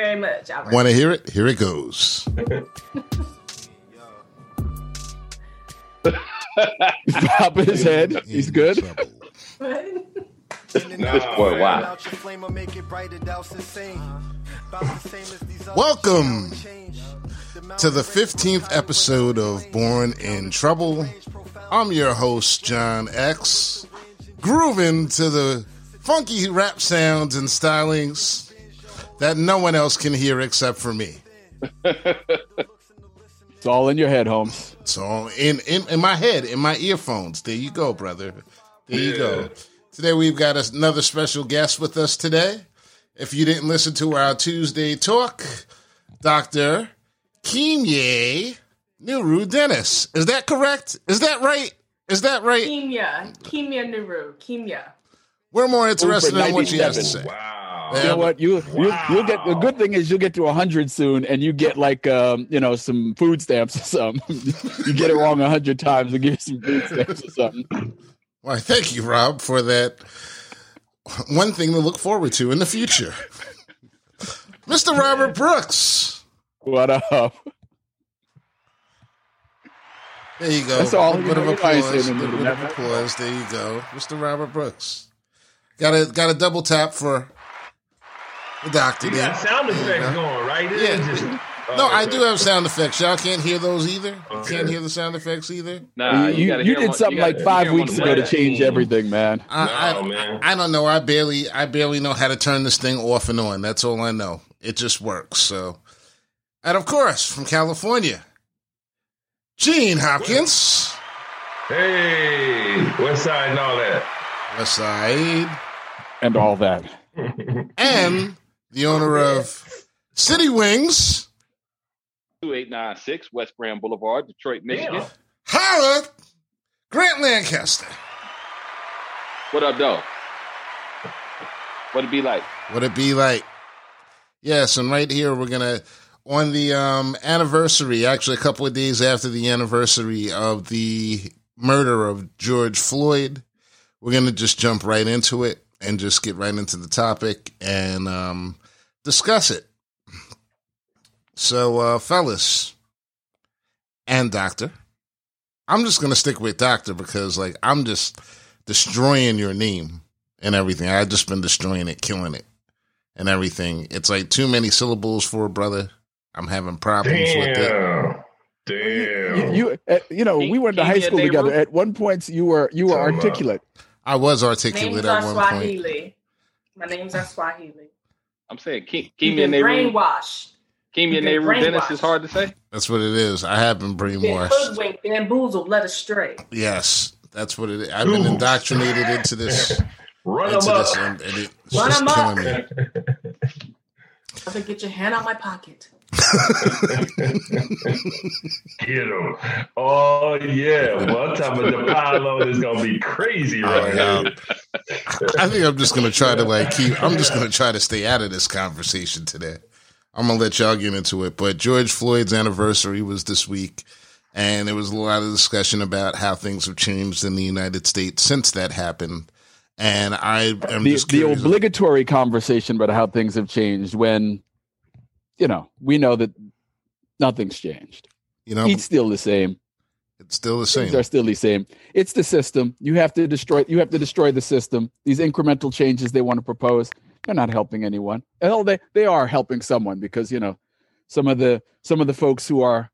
very much. Albert. Want to hear it? Here it goes. Pop his head. He's good. Boy, wow. Welcome to the 15th episode of Born in Trouble. I'm your host, John X, grooving to the funky rap sounds and stylings that no one else can hear except for me. It's all in your head, Holmes. It's all in, in, in my head, in my earphones. There you go, brother. There you go. Today we've got another special guest with us today. If you didn't listen to our Tuesday talk, Dr. Kimya Nuru Dennis. Is that correct? Is that right? Is that right? Kimya, Kimya Nuru, Kimya. We're more interested in what she has to say. Wow. You know what? You you you'll get the good thing is you'll get to hundred soon, and you get like um you know some food stamps or something. you get it wrong a hundred times, and give you some food stamps or something. Why, thank you, Rob, for that one thing to look forward to in the future. Mr. Robert Brooks. What up? There you go. That's all. A bit of know, you ain't applause. A little bit of applause. There you go. Mr. Robert Brooks. Got a got a double tap for the doctor You there. got sound effects going, right? It Yeah. is just, No, oh, I do have sound effects. Y'all can't hear those either. You Okay. can't hear the sound effects either. Nah, you gotta you did one- something you gotta- like five weeks ago to that. change everything, man. I, No, I, man. I don't know. I barely I barely know how to turn this thing off and on. That's all I know. It just works. So, and of course, from California, Gene Hopkins, Hey, West Side and all that. West Side, And all that. and the owner of City Wings, 2896 West Grand Boulevard, Detroit, Michigan. Damn. Howard Grant Lancaster. What up, though? What it be like? What'd it be like? Yes, and right here we're gonna on the um anniversary, actually a couple of days after the anniversary of the murder of George Floyd, we're gonna just jump right into it and just get right into the topic and um discuss it. So uh fellas and doctor, I'm just gonna stick with doctor because like I'm just destroying your name and everything. I've just been destroying it, killing it, and everything. It's like too many syllables for a brother. I'm having problems with it. Damn. You Damn. you, uh, you know we went to high school neighbor. together. At one point, you were you were Talking about- articulate. I was articulate are at one point. Swahili. My names are Swahili. I'm saying Ke- You've Kimya been Nuru. brainwashed. Kimya Dennis is hard to say. That's what it is. I have been Been brainwashed. hoodwinked, bamboozled, led astray. Yes, that's what it is. I've been indoctrinated into this. Run Into them this, up. and, and it's Run just 'em up. killing me. I said, get your hand out my pocket. Get them. Oh, yeah. Well, I'm talking about the pile on is going to be crazy oh, right now. I think I'm just gonna try to like keep. I'm just gonna try to stay out of this conversation today. I'm gonna let y'all get into it. But George Floyd's anniversary was this week, and there was a lot of discussion about how things have changed in the United States since that happened. And I am the, just the obligatory conversation about how things have changed when you know we know that nothing's changed. You know, it's still the same. It's still the things same. are still the same. It's the system. You have to destroy you have to destroy the system. These incremental changes they want to propose they're not helping anyone. Hell they they are helping someone because you know some of the some of the folks who are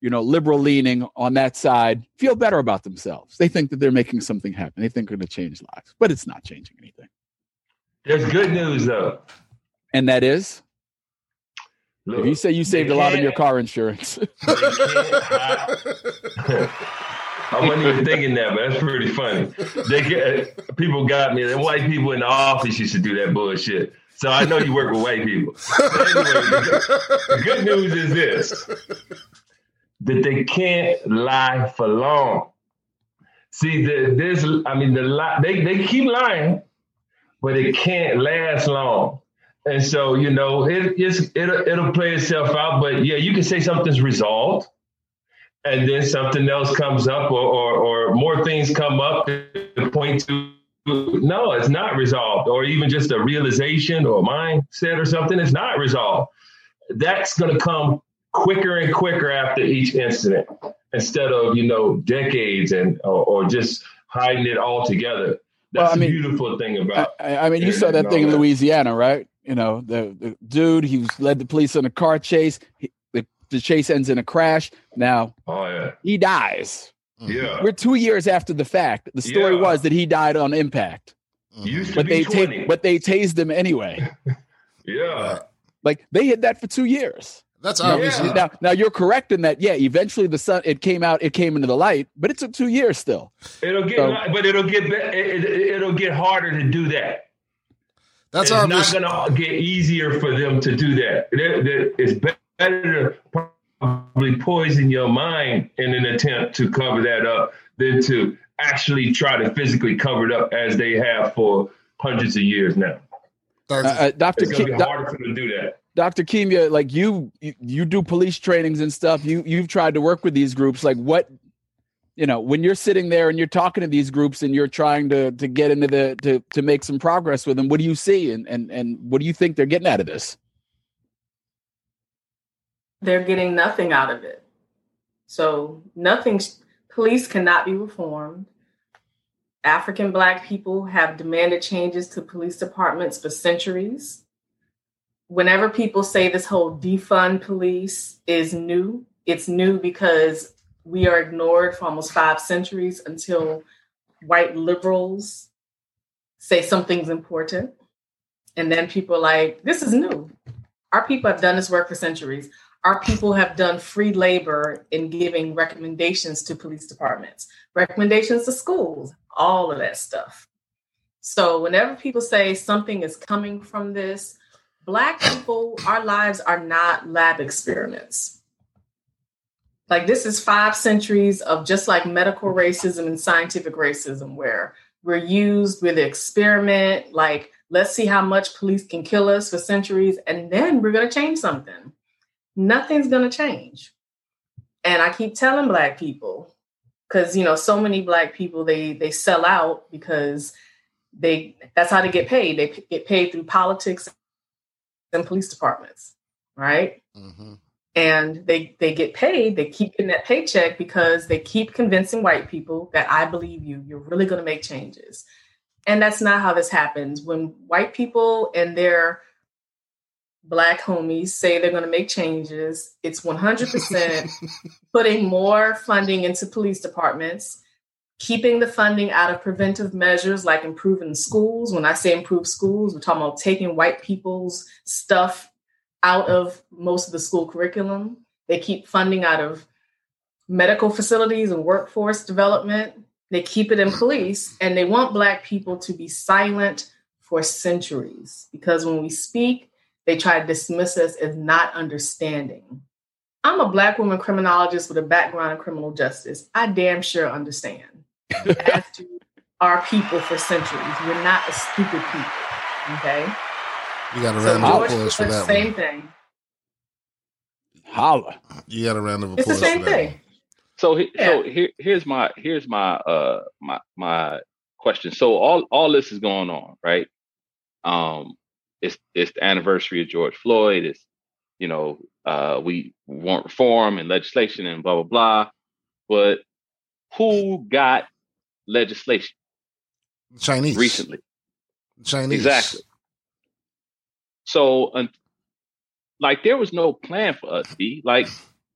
you know liberal leaning on that side feel better about themselves. They think that they're making something happen. They think they're going to change lives but it's not changing anything. There's good news, though. and that is Look, If you say you saved a lot of your car insurance, I wasn't even thinking that, but that's pretty funny. They get, uh, people got me. The white people in the office used to do that bullshit. So I know you work with white people. Anyway, the, good, news is this: that they can't lie for long. See, the, this I mean, the lie, they they keep lying, but it can't last long. And so, you know, it, it's it'll, it'll play itself out. But yeah, you can say something's resolved, and then something else comes up, or or, or more things come up to point to no, it's not resolved, or even just a realization or a mindset or something, it's not resolved. that's going to come quicker and quicker after each incident instead of you know decades and or, or just hiding it all together. That's Well, I mean, the beautiful thing about. I, I mean, you saw that thing in. Louisiana, right? You know, the, the dude he was led the police on a car chase. He, the, the chase ends in a crash. Now oh yeah, he dies. yeah. We're two years after the fact. The story Yeah. was that he died on impact, Mhm. Used but be they ta- twenty. but they tased him anyway. yeah, Like they hid that for two years. That's Now- obviously Yeah. Now, now you're correct in that. Yeah, eventually the sun it came out, it came into the light, but it took two years still. it'll get, So- but it'll get, be- it, it, it'll get harder to do that. That's it's obvious. not going to get easier for them to do that. There- there- It's better to probably poison your mind in an attempt to cover that up than to actually try to physically cover it up as they have for hundreds of years now. Uh, uh, Doctor It's going to Ke- be harder for them to do that. Dr. Kimya, like you, you, you do police trainings and stuff. You, you've tried to work with these groups. Like what, you know, when you're sitting there and you're talking to these groups and you're trying to to get into the to to make some progress with them, what do you see and and and what do you think they're getting out of this? They're getting nothing out of it. So nothing. Police cannot be reformed. African Black people have demanded changes to police departments for centuries. Whenever people say this whole defund police is new, it's new because we are ignored for almost five centuries until white liberals say something's important. And then people are like, this is new. Our people have done this work for centuries. Our people have done free labor in giving recommendations to police departments, recommendations to schools, all of that stuff. So, whenever people say something is coming from this, Black people, our lives are not lab experiments. Like, this is five centuries of just like medical racism and scientific racism, where we're used with experiment, like, let's see how much police can kill us for centuries, and then we're to change something nothing's to change. And I keep telling black people cuz you know so many black people they they sell out because they that's how they get paid. They p- get paid through politics and police departments, right? Mhm. And they they get paid, they keep getting that paycheck because they keep convincing white people that I believe you, you're really going to make changes. And that's not how this happens. When white people and their black homies say they're going to make changes, it's 100% putting more funding into police departments, keeping the funding out of preventive measures like improving schools. When I say improve schools, we're talking about taking white people's stuff out of most of the school curriculum. They keep funding out of medical facilities and workforce development. They keep it in police, and they want black people to be silent for centuries because when we speak, they try to dismiss us as not understanding. I'm a black woman criminologist with a background in criminal justice. I damn sure understand. As to our people for centuries, we're not a stupid people. Okay, You got a so round of George applause for Floyd, that same one. thing. Holla. You got a round of It's applause the same for that. thing. one. So he, so here here's my here's my uh my my question. So all all this is going on, right? Um it's it's the anniversary of George Floyd. It's you know, uh we want reform and legislation and blah blah blah. But who got legislation Chinese. recently? Chinese. Exactly. So, like, there was no plan for us. B like,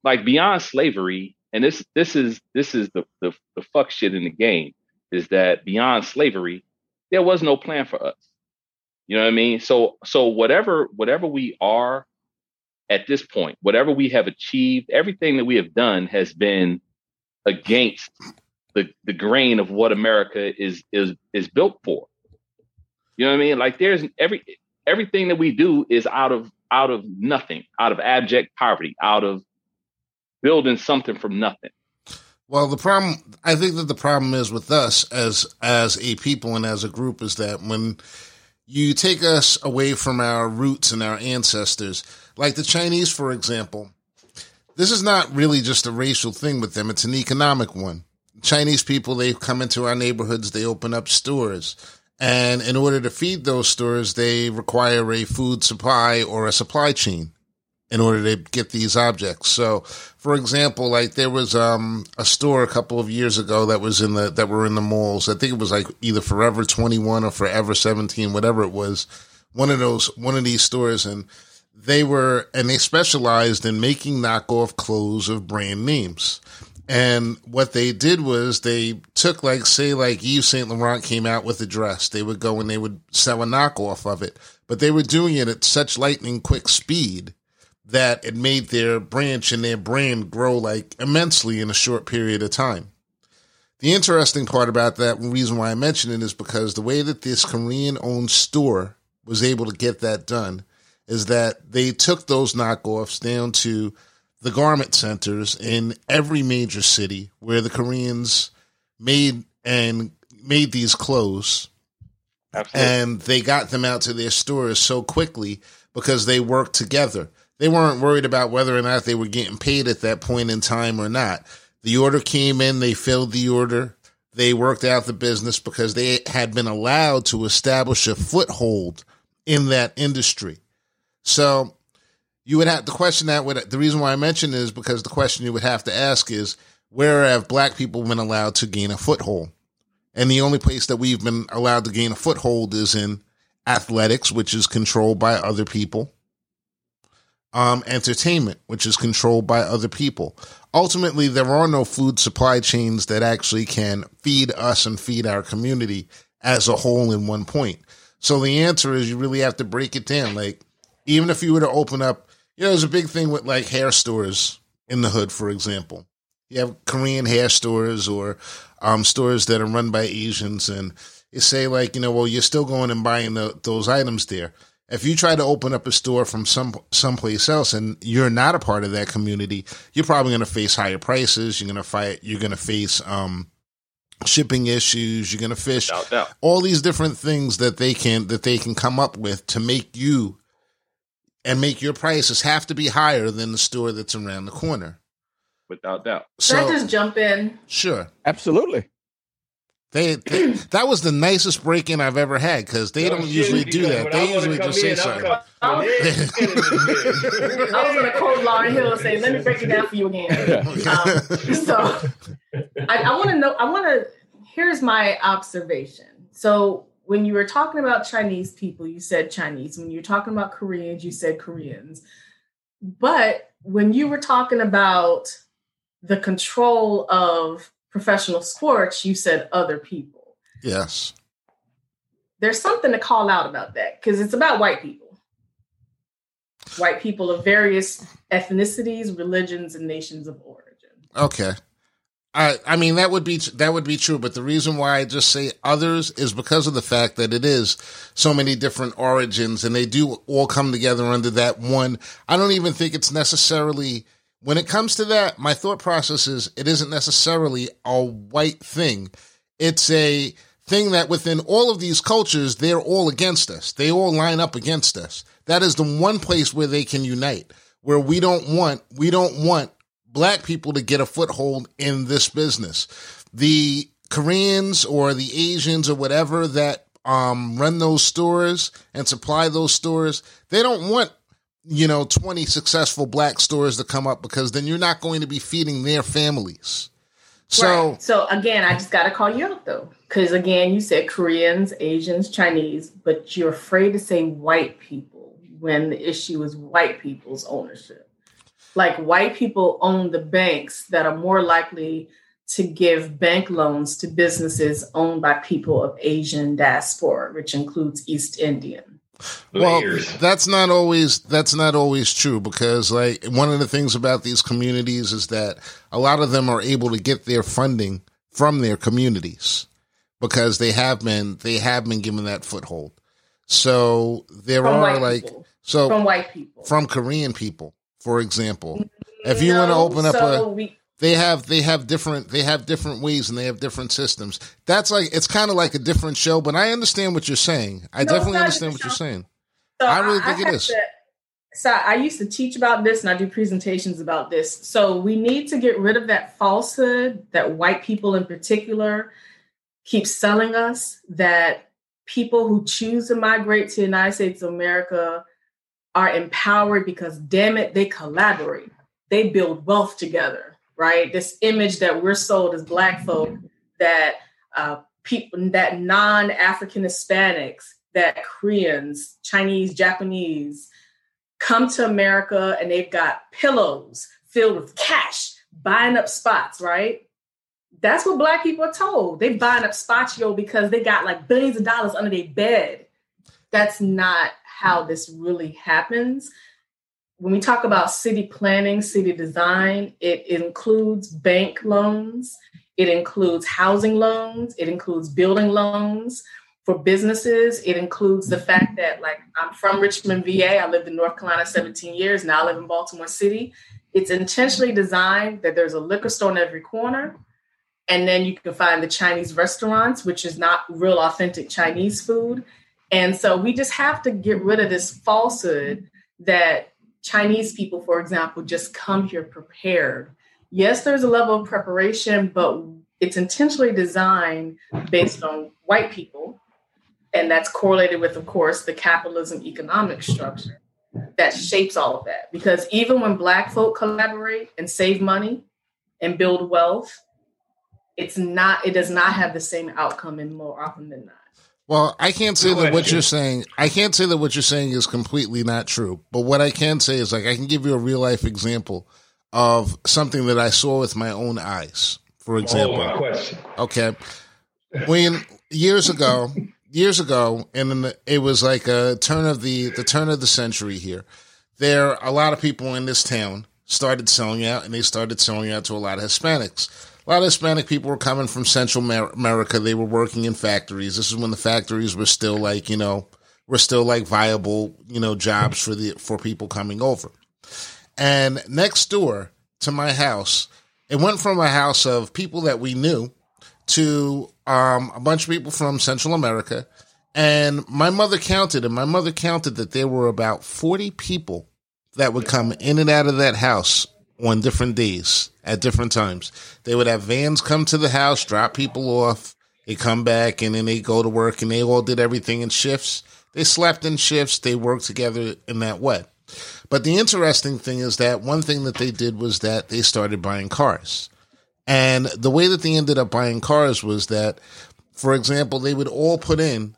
like beyond slavery, and this this is this is the, the the fuck shit in the game is that beyond slavery, there was no plan for us. You know what I mean? So so whatever whatever we are at this point, whatever we have achieved, everything that we have done has been against the the grain of what America is is is built for. You know what I mean? Like there's every everything that we do is out of out of nothing, out of abject poverty, out of building something from nothing. Well, the problem, I think that the problem is with us as as a people and as a group is that when you take us away from our roots and our ancestors, like the Chinese, for example, this is not really just a racial thing with them; it's an economic one. Chinese people, they come into our neighborhoods, they open up stores. And in order to feed those stores, they require a food supply or a supply chain in order to get these objects. So, for example, like there was um, a store a couple of years ago that was in the that were in the malls. I think it was like either Forever 21 or Forever 17, whatever it was. One of those one of these stores and they were and they specialized in making knockoff clothes of brand names. And what they did was they took like say like Yves Saint Laurent came out with a dress. They would go and they would sell a knockoff of it. But they were doing it at such lightning quick speed that it made their branch and their brand grow like immensely in a short period of time. The interesting part about that reason why I mention it is because the way that this Korean owned store was able to get that done is that they took those knockoffs down to the garment centers in every major city where the Koreans made and made these clothes. Absolutely. And they got them out to their stores so quickly because they worked together. They weren't worried about whether or not they were getting paid at that point in time or not. The order came in, they filled the order, they worked out the business because they had been allowed to establish a foothold in that industry. So you would have the question that would the reason why I mention is because the question you would have to ask is where have black people been allowed to gain a foothold? And the only place that we've been allowed to gain a foothold is in athletics, which is controlled by other people. Um, entertainment, which is controlled by other people. Ultimately, there are no food supply chains that actually can feed us and feed our community as a whole in one point. So the answer is you really have to break it down. Like, even if you were to open up, you know, there's a big thing with like hair stores in the hood, for example. You have Korean hair stores or um, stores that are run by Asians, and you say like, you know, well, you're still going and buying the, those items there. If you try to open up a store from some someplace else and you're not a part of that community, you're probably going to face higher prices. You're going to fight. You're going to face um, shipping issues. You're going to fish Doubt, doubt. all these different things that they can that they can come up with to make you and make your prices have to be higher than the store that's around the corner. Without doubt. Can I just jump in? Sure. Absolutely. They, they that was the nicest break in I've ever had because they No don't usually do that. They I usually just say in, I'm something. in. I was going to quote Lauryn Hill and say, "Let me break it down for you again." Um, so, I, I want to know. I want to. Here's my observation. So, when you were talking about Chinese people, you said Chinese. When you were talking about Koreans, you said Koreans. But when you were talking about the control of professional sports, you said other people. Yes. There's something to call out about that because it's about white people. White people of various ethnicities, religions, and nations of origin. Okay. I I mean that would be that would be true, but the reason why I just say others is because of the fact that it is so many different origins and they do all come together under that one. I don't even think it's necessarily when it comes to that, my thought process is it isn't necessarily a white thing. It's a thing that within all of these cultures, they're all against us. They all line up against us. That is the one place where they can unite, where we don't want, we don't want black people to get a foothold in this business. The Koreans or the Asians or whatever that um, run those stores and supply those stores, they don't want you know 20 successful black stores to come up because then you're not going to be feeding their families. So Right. so again, I just got to call you out though, because again, you said Koreans, Asians, Chinese, but you're afraid to say white people when the issue is white people's ownership. Like white people own the banks that are more likely to give bank loans to businesses owned by people of Asian diaspora, which includes East Indian. well that's not always that's not always true because like one of the things about these communities is that a lot of them are able to get their funding from their communities because they have been they have been given that foothold so there From are like people. so From white people. from korean people for example if you want to open up so a we, they have they have different they have different ways and they have different systems. That's like it's kind of like a different show, but I understand what you're saying. I No, definitely understand what different you're saying. So I really think it have to- so I used to teach about this and I do presentations about this. So we need to get rid of that falsehood that white people in particular keep selling us that people who choose to migrate to the United States of America are empowered because, damn it, they collaborate. They build wealth together, right? This image that we're sold as Black folk that uh, people, that non African Hispanics, that Koreans, Chinese, Japanese come to America and they've got pillows filled with cash, buying up spots, right? That's what black people are told. They buying up spots, yo, because they got like billions of dollars under their bed. That's not how this really happens. When we talk about city planning, city design, it includes bank loans, it includes housing loans, it includes building loans for businesses. It includes the fact that, like, I'm from Richmond, VA. I lived in North Carolina 17 years. Now I live in Baltimore City. It's intentionally designed that there's a liquor store in every corner. And then you can find the Chinese restaurants, which is not real authentic Chinese food. And so we just have to get rid of this falsehood that Chinese people, for example, just come here prepared. Yes, there's a level of preparation, but it's intentionally designed based on white people and that's correlated with, of course, the capitalism economic structure that shapes all of that. Because even when Black folk collaborate and save money and build wealth, it's not, it does not have the same outcome and more often than not. Well, I can't say that what you're saying, I can't say that what you're saying is completely not true. But what I can say is like, I can give you a real life example of something that I saw with my own eyes, for example. Oh, okay. When years ago, years ago, and it was like a turn of the the turn of the century here. There, a lot of people in this town started selling out, and they started selling out to a lot of Hispanics. A lot of Hispanic people were coming from Central America. They were working in factories. This is when the factories were still like you know were still like viable you know jobs for the for people coming over. And next door to my house, it went from a house of people that we knew to um, a bunch of people from Central America. And my mother counted, and my mother counted that there were about 40 people that would come in and out of that house on different days at different times. They would have vans come to the house, drop people off, they come back, and then they go to work, and they all did everything in shifts. They slept in shifts, they worked together in that way. But the interesting thing is that one thing that they did was that they started buying cars. And the way that they ended up buying cars was that, for example, they would all put in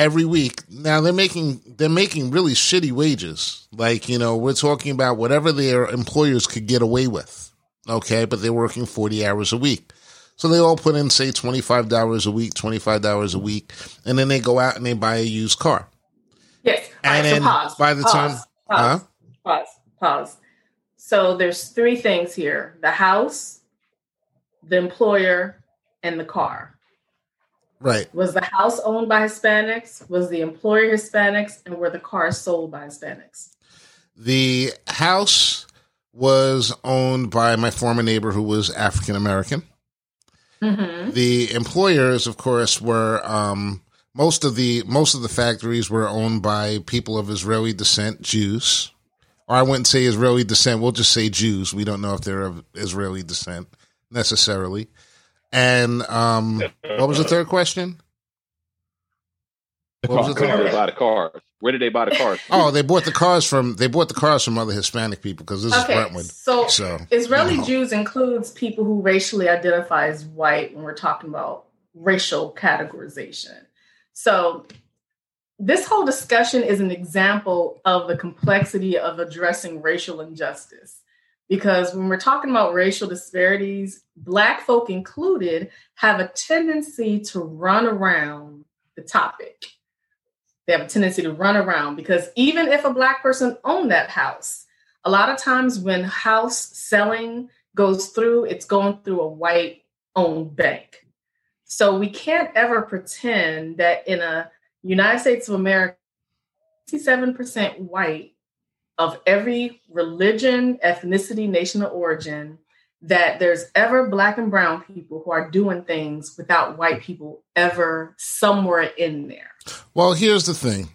every week. Now they're making they're making really shitty wages. Like, you know, we're talking about whatever their employers could get away with. Okay, but they're working 40 hours a week. So they all put in say $25 a week, $25 a week, and then they go out and they buy a used car. Yes. And right, then so pause, by the pause, time pause, huh? pause, pause. So there's three things here. The house, the employer, and the car. Right. Was the house owned by Hispanics? Was the employer Hispanics? And were the cars sold by Hispanics? The house was owned by my former neighbor who was African American. Mm-hmm. The employers, of course, were um, most of the most of the factories were owned by people of Israeli descent, Jews. Or I wouldn't say Israeli descent. We'll just say Jews. We don't know if they're of Israeli descent necessarily. And um, what was the third question? The car, was the third? They buy the cars. Where did they buy the cars? oh, they bought the cars from they bought the cars from other Hispanic people because this okay, is Brentwood. So, so Israeli you know. Jews includes people who racially identify as white when we're talking about racial categorization. So this whole discussion is an example of the complexity of addressing racial injustice because when we're talking about racial disparities, Black folk included have a tendency to run around the topic. They have a tendency to run around because even if a Black person owned that house, a lot of times when house selling goes through, it's going through a white owned bank. So we can't ever pretend that in a United States of America, 67% white of every religion, ethnicity, nation of origin that there's ever black and brown people who are doing things without white people ever somewhere in there. Well, here's the thing.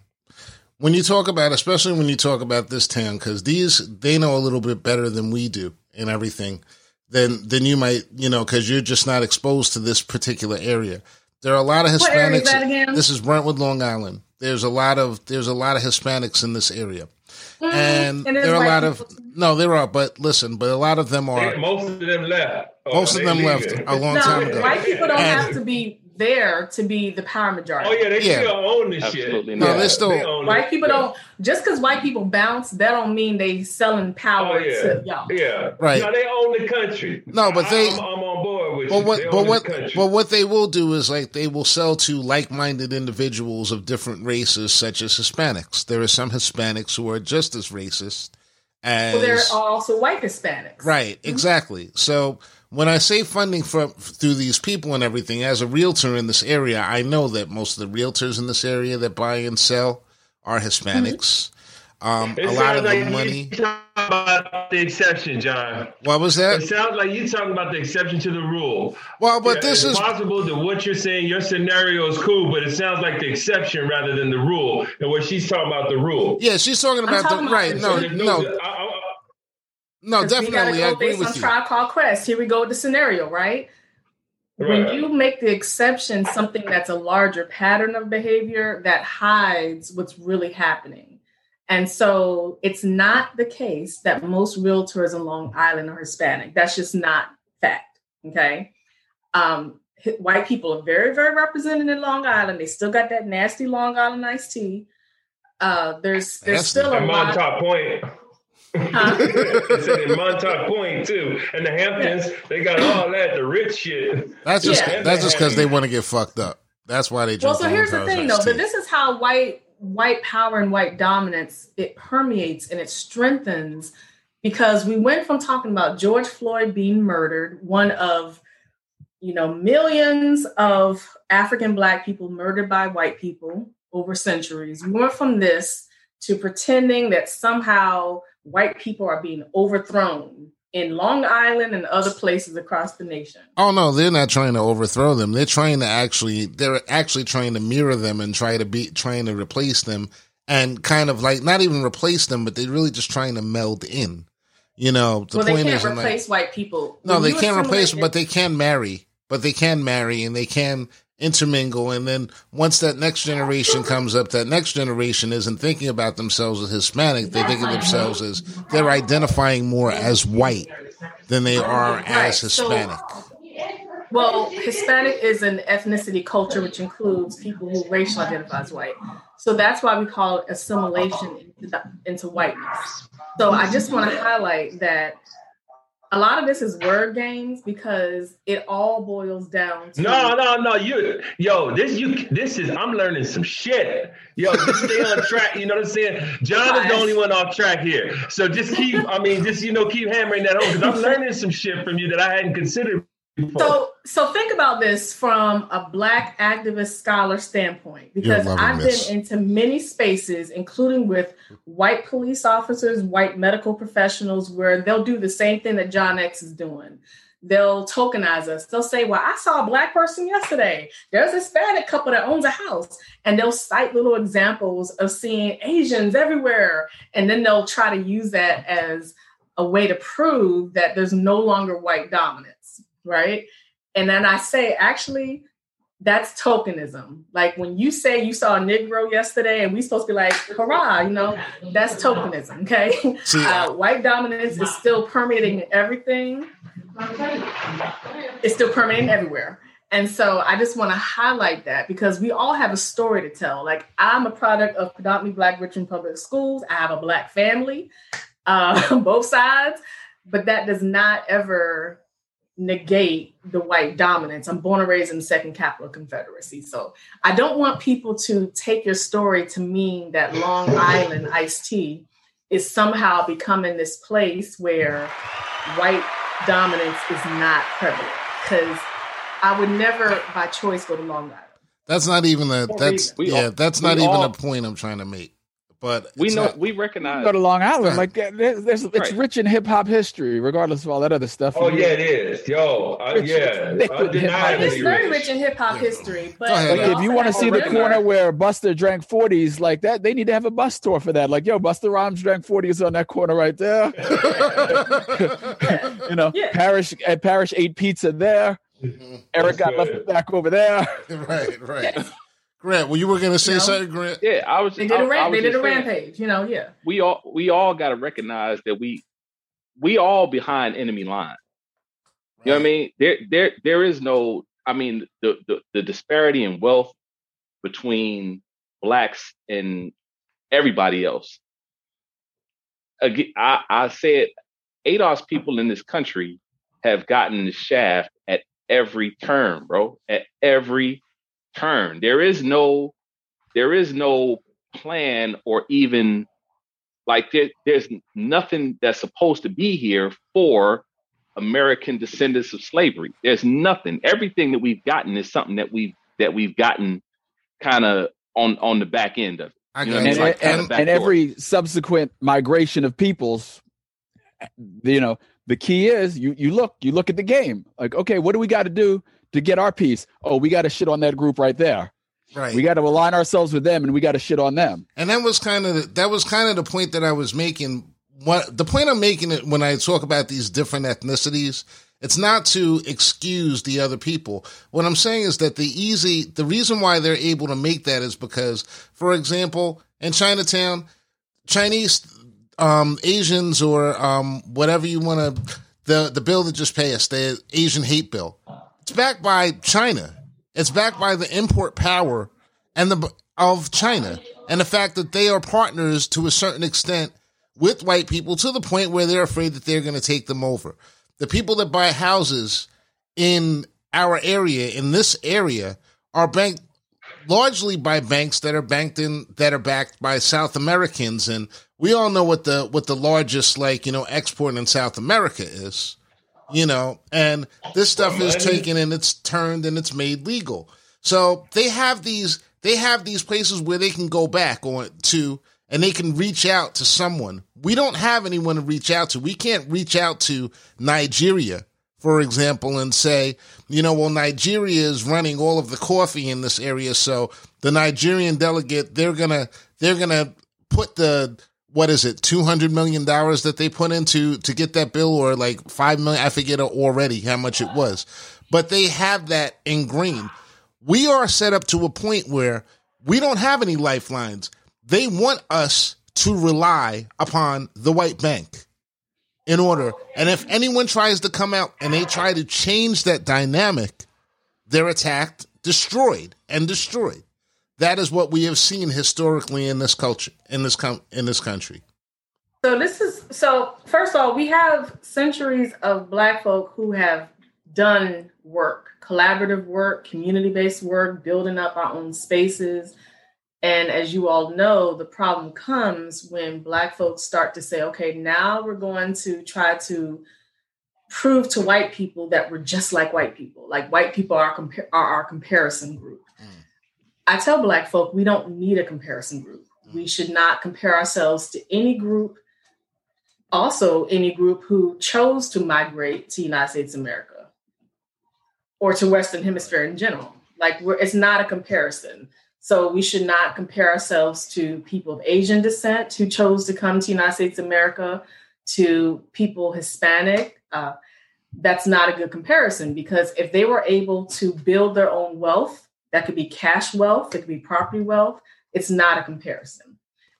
When you talk about, especially when you talk about this town, because these they know a little bit better than we do and everything, then then you might, you know, because you're just not exposed to this particular area. There are a lot of Hispanics. Is this is Brentwood, Long Island. There's a lot of there's a lot of Hispanics in this area. And, and there are a lot of people- no, there are, but listen, but a lot of them are They- most of them left. Most of them left leaving. a long no, time ago. white people don't And- have to be there to be the power majority. Oh yeah, they Yeah. still own this Absolutely shit. not. No, they still- own White it. people don't just because white people bounce, that don't mean they selling power Oh yeah, to y'all. yeah. Right. No, they own the country. No, but they- I'm, I'm on board with But you. what, They but own what, the country. but what they will do is like they will sell to like-minded individuals of different races, such as Hispanics. There are some Hispanics who are just as racist as Well, there are also white Hispanics. Right, mm-hmm. exactly. So when I say funding for through these people and everything, as a realtor in this area, I know that most of the realtors in this area that buy and sell are Hispanics. Um, a lot sounds of the like money. About the exception, John. What was that? It sounds like you're talking about the exception to the rule. Well, but Yeah, this it's is possible that what you're saying, your scenario is cool, but it sounds like the exception rather than the rule. And what she's talking about the rule. yeah. She's talking about talking the about right. the- No, There's no, I- I- no. 'Cause we gotta Definitely, I go agree based on with you. Tribe Called Quest. Here we go with the scenario, right? When you make the exception something that's a larger pattern of behavior that hides what's really happening. And so it's not the case that most realtors in Long Island are Hispanic. That's just not fact. Okay. Um, white people are very, very represented in Long Island. They still got that nasty Long Island iced tea. Uh, there's there's Nasty. still a and lot. Montauk Point. Huh? it's in Montauk Point too, and the Hamptons. They got all that, the rich shit. That's just Yeah. that's just because they want to get fucked up. That's why they. Well, so here's the thing, though. iced But this is how white white power and white dominance it permeates and it strengthens because we went from talking about George Floyd being murdered, one of you know millions of African black people murdered by white people over centuries. We went from this to pretending that somehow white people are being overthrown in Long Island and other places across the nation. Oh no, they're not trying to overthrow them. They're trying to actually they're actually trying to mirror them and try to be trying to replace them and kind of like not even replace them, but they're really just trying to meld in. You know, the well, they point can't is like, replace white people. no, When they can't replace them, but they can marry. But they can marry and they can intermingle and then once that next generation comes up, that next generation isn't thinking about themselves as Hispanic, they think of themselves as they're identifying more as white than they are as Hispanic. Well, Hispanic is an ethnicity culture which includes people who racial identify as white. So that's why we call it assimilation into, the, into whiteness. So I just want to highlight that a lot of this is word games because it all boils down to No, no, no. You, yo, this you, this is. I'm learning some shit. Yo, just stay on track. You know what I'm saying? John is the only one off track here. So just keep. I mean, just you know, keep hammering that home because I'm learning some shit from you that I hadn't considered. So, so think about this from a Black activist scholar standpoint, because I've this. been into many spaces, including with white police officers, white medical professionals, where they'll do the same thing that John X is doing. They'll tokenize us. They'll say, "Well, I saw a black person yesterday. There's a Hispanic couple that owns a house," and they'll cite little examples of seeing Asians everywhere, and then they'll try to use that as a way to prove that there's no longer white dominance right? And then I say, actually, that's tokenism. Like when you say you saw a Negro yesterday and we supposed to be like, hurrah, you know, that's tokenism, okay? Uh, white dominance is still permeating everything. It's still permeating everywhere. And so I just want to highlight that because we all have a story to tell. Like I'm a product of predominantly Black Richmond Public Schools. I have a Black family, uh, both sides, but that does not ever negate the white dominance. I'm born and raised in the Second Capital Confederacy. So I don't want people to take your story to mean that Long Island iced tea is somehow becoming this place where white dominance is not prevalent. Because I would never by choice go to Long Island. That's not even a that's yeah, all- that's not even all- a point I'm trying to make. But We know not- we recognize go to Long Island, like that- there's, there's, it's rich in hip hop history, regardless of all that other stuff. Oh yeah, it is. Yo, uh, Rich- yeah, thick with It undeniably is very rich. rich in hip hop Yeah. history. But ahead. Like, if you want to see the remember- corner where Busta drank 40s like that, they need to have a bus tour for that. Like, yo, Busta Rhymes drank 40s on that corner right there. you know, Yeah. Parrish at Parrish ate pizza there. Erick got That's left back over there. right, right. Grant, well, you were going to say You know? something, Grant. Yeah, I was. They did I- a I ran- was they did a just saying, rampage. You know, yeah. We all we all got to recognize that we we all behind enemy line. You know what I mean? There there there is no. I mean the the, the disparity in wealth between blacks and everybody else. Again, I, I said ADOS people in this country have gotten the shaft at every turn, bro. At every turn. There is no there is no plan or even like there, there's nothing that's supposed to be here for American descendants of slavery. There's nothing. Everything that we've gotten is something that we've that we've gotten kind of on on the back end of it. I You know got what I and, mean? Like and, and every subsequent migration of peoples you know the key is you you look you look at the game like okay what do we got to do to get our piece oh we got to shit on that group right there right. we got to align ourselves with them and we got to shit on them And that was kind of that was kind of the point that I was making. What the point I'm making it when I talk about these different ethnicities, it's not to excuse the other people. What I'm saying is that the easy the reason why they're able to make that is because, for example, in Chinatown, Chinese, um, Asians or um, whatever you want to the the bill that just passed, the Asian hate bill, it's backed by China. It's backed by the import power and the of China and the fact that they are partners to a certain extent with white people to the point where they're afraid that they're going to take them over. The people that buy houses in our area, in this area, are banked largely by banks that are banked in that are backed by South Americans, and we all know what the what the largest like you know export in South America is, you know, and this stuff is taken and it's turned and it's made legal. So they have these they have these places where they can go back on to and they can reach out to someone. We don't have anyone to reach out to. We can't reach out to Nigeria, for example, and say, you know, well, Nigeria is running all of the coffee in this area, so the Nigerian delegate, they're gonna they're gonna put the what is it, two hundred million dollars that they put into to get that bill, or like five million, I forget already how much it was. But they have that in green. We are set up to a point where we don't have any lifelines. They want us to rely upon the white bank in order. And if anyone tries to come out and they try to change that dynamic, they're attacked, destroyed, and destroyed. That is what we have seen historically in this culture, in this com- in this country. So this is so first of all, we have centuries of black folk who have done work, collaborative work, community-based work, building up our own spaces. And as you all know, the problem comes when black folks start to say, okay, now we're going to try to prove to white people that we're just like white people. Like white people are, are our comparison group. Mm. I tell black folk we don't need a comparison group. We should not compare ourselves to any group also any group who chose to migrate to United States of America or to Western Hemisphere in general. Like we're, it's not a comparison. So we should not compare ourselves to people of Asian descent who chose to come to United States of America, to people Hispanic. Uh, that's not a good comparison because if they were able to build their own wealth, that could be cash wealth, it could be property wealth. It's not a comparison.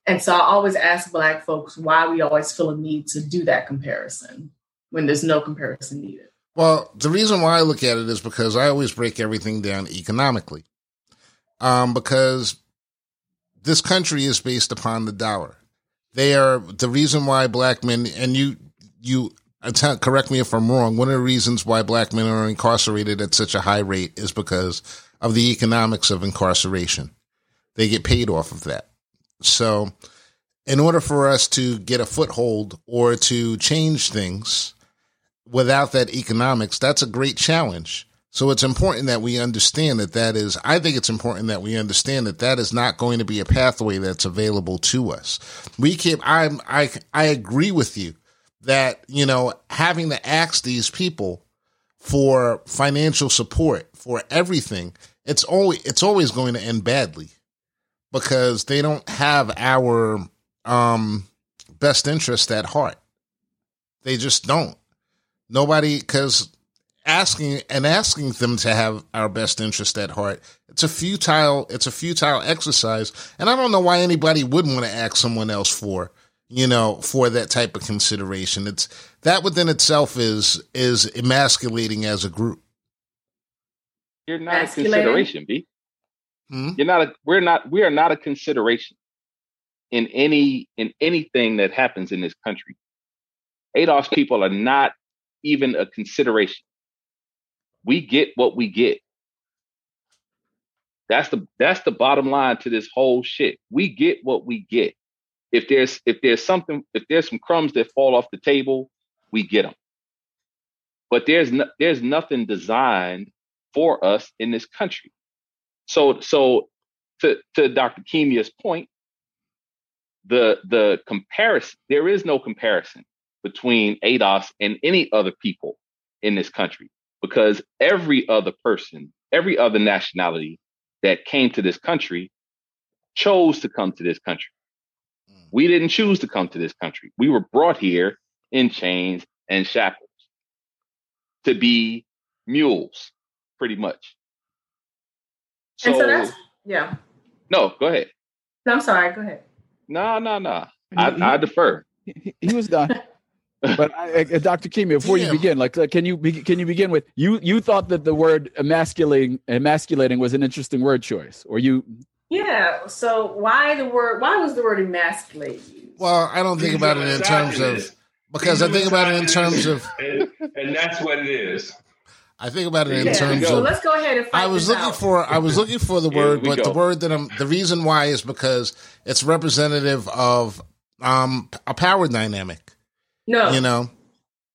And so I always ask Black folks why we always feel a need to do that comparison when there's no comparison needed. Well, the reason why I look at it is because I always break everything down economically. Um, because this country is based upon the dollar. They are the reason why black men and you you att- correct me if I'm wrong. One of the reasons why black men are incarcerated at such a high rate is because of the economics of incarceration. They get paid off of that. So, in order for us to get a foothold or to change things without that economics, that's a great challenge. So it's important that we understand that that is, I think it's important that we understand that that is not going to be a pathway that's available to us. We keep, I'm, I, I agree with you that, you know, having to ask these people for financial support for everything, it's always, it's always going to end badly because they don't have our, um, best interest at heart. They just don't. Nobody, because asking and asking them to have our best interest at heart. It's a futile it's a futile exercise, and I don't know why anybody would want to ask someone else for you know for that type of consideration. It's that within itself is is emasculating as a group. You're not a consideration, B. Hmm? You're not a we're not we are not a consideration in any in anything that happens in this country. ADOS people are not even a consideration. We get what we get. That's the that's the bottom line to this whole shit. We get what we get. If there's if there's something if there's some crumbs that fall off the table, we get them. But there's no, there's nothing designed for us in this country. So so to to Dr. Kimya's point, the the comparison there is no comparison between ADOS and any other people in this country because every other person, every other nationality that came to this country chose to come to this country. We didn't choose to come to this country. We were brought here in chains and shackles to be mules, pretty much. So, and so that's yeah. no, go ahead. No, I'm sorry. Go ahead. No, no, no. He- I, I defer. he, he was done. But I, uh, Dr. Kimi, before you begin, like, like, can you be, can you begin with you? You thought that the word emasculating emasculating was an interesting word choice, or you? Yeah. So why the word? Why was the word emasculate used? Well, I don't think He's about it in terms of because I He's a think about it in terms of and, and that's what it is. I think about it in yeah. terms so of let's go ahead and fight I was this looking out. for I was looking for the word, we but the word that I'm the reason why is because it's representative of um a power dynamic. no, You know,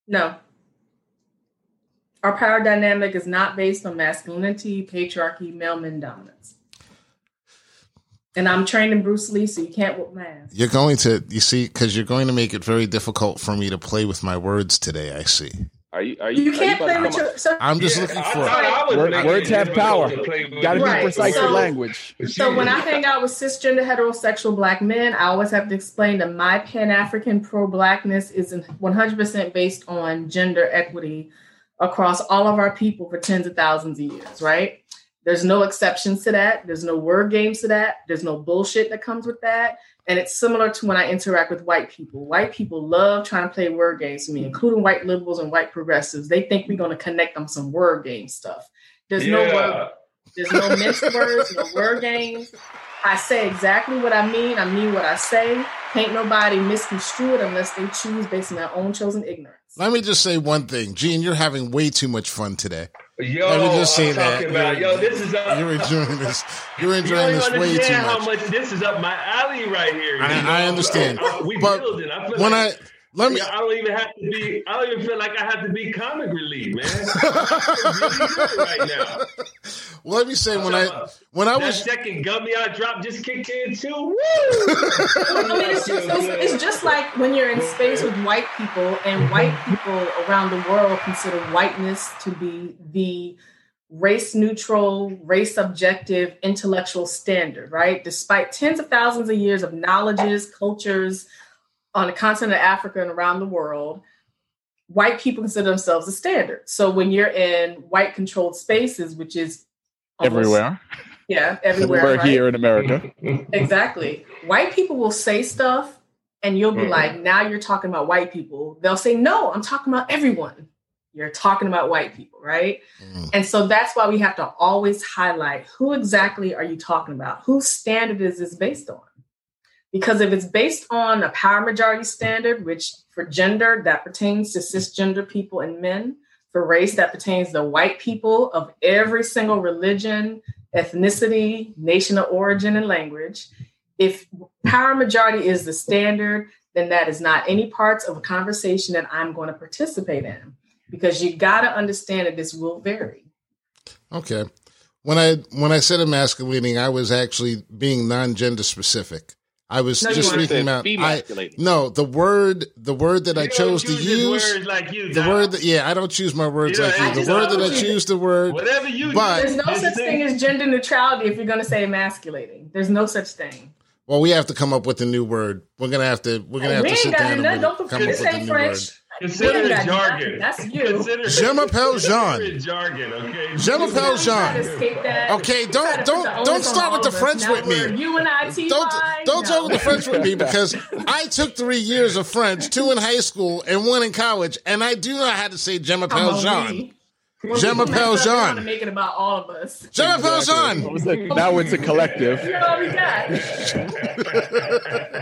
no. Our power dynamic is not based on masculinity, patriarchy, male men dominance. And I'm training Bruce Lee, so you can't whoop my ass. you're going to you see because you're going to make it very difficult for me to play with my words today. I see. Are you? Are you? You can't about play with your. So, I'm just Yeah, looking for. thought I was Word- words have power. to Got to Right, be precise so- with language. so when I hang out with cisgender heterosexual black men, I always have to explain that my Pan African pro blackness is 100% based on gender equity across all of our people for tens of thousands of years, right? There's no exceptions to that. There's no word games to that. There's no bullshit that comes with that. And it's similar to when I interact with white people. White people love trying to play word games with me, including white liberals and white progressives. They think we're going to connect on some word game stuff. There's no word there's no mixed words, no word games. I say exactly what I mean. I mean what I say. Can't nobody misconstrue it unless they choose based on their own chosen ignorance. Let me just say one thing, Gene. You're having way too much fun today. Yo, Let me just say I'm that. about, yo, this is up. You're enjoying this. You're enjoying don't this way too understand how much. much this is up my alley right here. I- I understand. I- we But building. I feel When I like, let me I don't even have to be. I don't even feel like I have to be comic relief, man. Really right now. Well, let me say when I when I That was second gummy I dropped just kicked in too. Woo! I mean, it's just, it's, it's just like when you're in space with white people, and white people around the world consider whiteness to be the race neutral, race objective, intellectual standard, right? Despite tens of thousands of years of knowledges, cultures on the continent of Africa and around the world, white people consider themselves a standard. So when you're in white controlled spaces, which is almost- Everywhere, yeah, everywhere, we're right? here in America. Exactly. White people will say stuff and you'll be Mhm. like, now you're talking about white people. They'll say, no, I'm talking about everyone. You're talking about white people, right? Mm. And so that's why we have to always highlight who exactly are you talking about? Whose standard is this based on? Because if it's based on a power majority standard, which for gender, that pertains to cisgender people and men, for race, that pertains to white people of every single religion, ethnicity, nation of origin, and language. If power majority is the standard, then that is not any parts of a conversation that I'm going to participate in because you got to understand that this will vary. okay. When I when I said emasculating, I was actually being non-gender specific. I was No, just weren't. speaking about. I, no, the word the word that I You don't chose to use. words like you. The word that yeah, I don't choose my words You know, like I you. The word that I choose the word. whatever you. But- There's no such think- thing as gender neutrality if you're going to say emasculating. There's no such thing. Well, we have to come up with a new word. We're gonna have to. We're gonna oh, have we to sit got down to and Don't come up with a ain't new word. French. Consider We it jargon. That's you. Consider Je m'appelle Jean. consider it Jargon, okay. Je m'appelle Jean. Okay, don't don't don't start with the. French with me. You and I, T. Don't don't talk with the French with me because I took three years of French, two in high school and one in college, and I do know how to say Je Come m'appelle on, Jean. We. Je When we m'appelle mess up, we Jean. wanna make it about all of us. Je m'appelle Exactly. Jean. What? Now it's a collective. You know we got.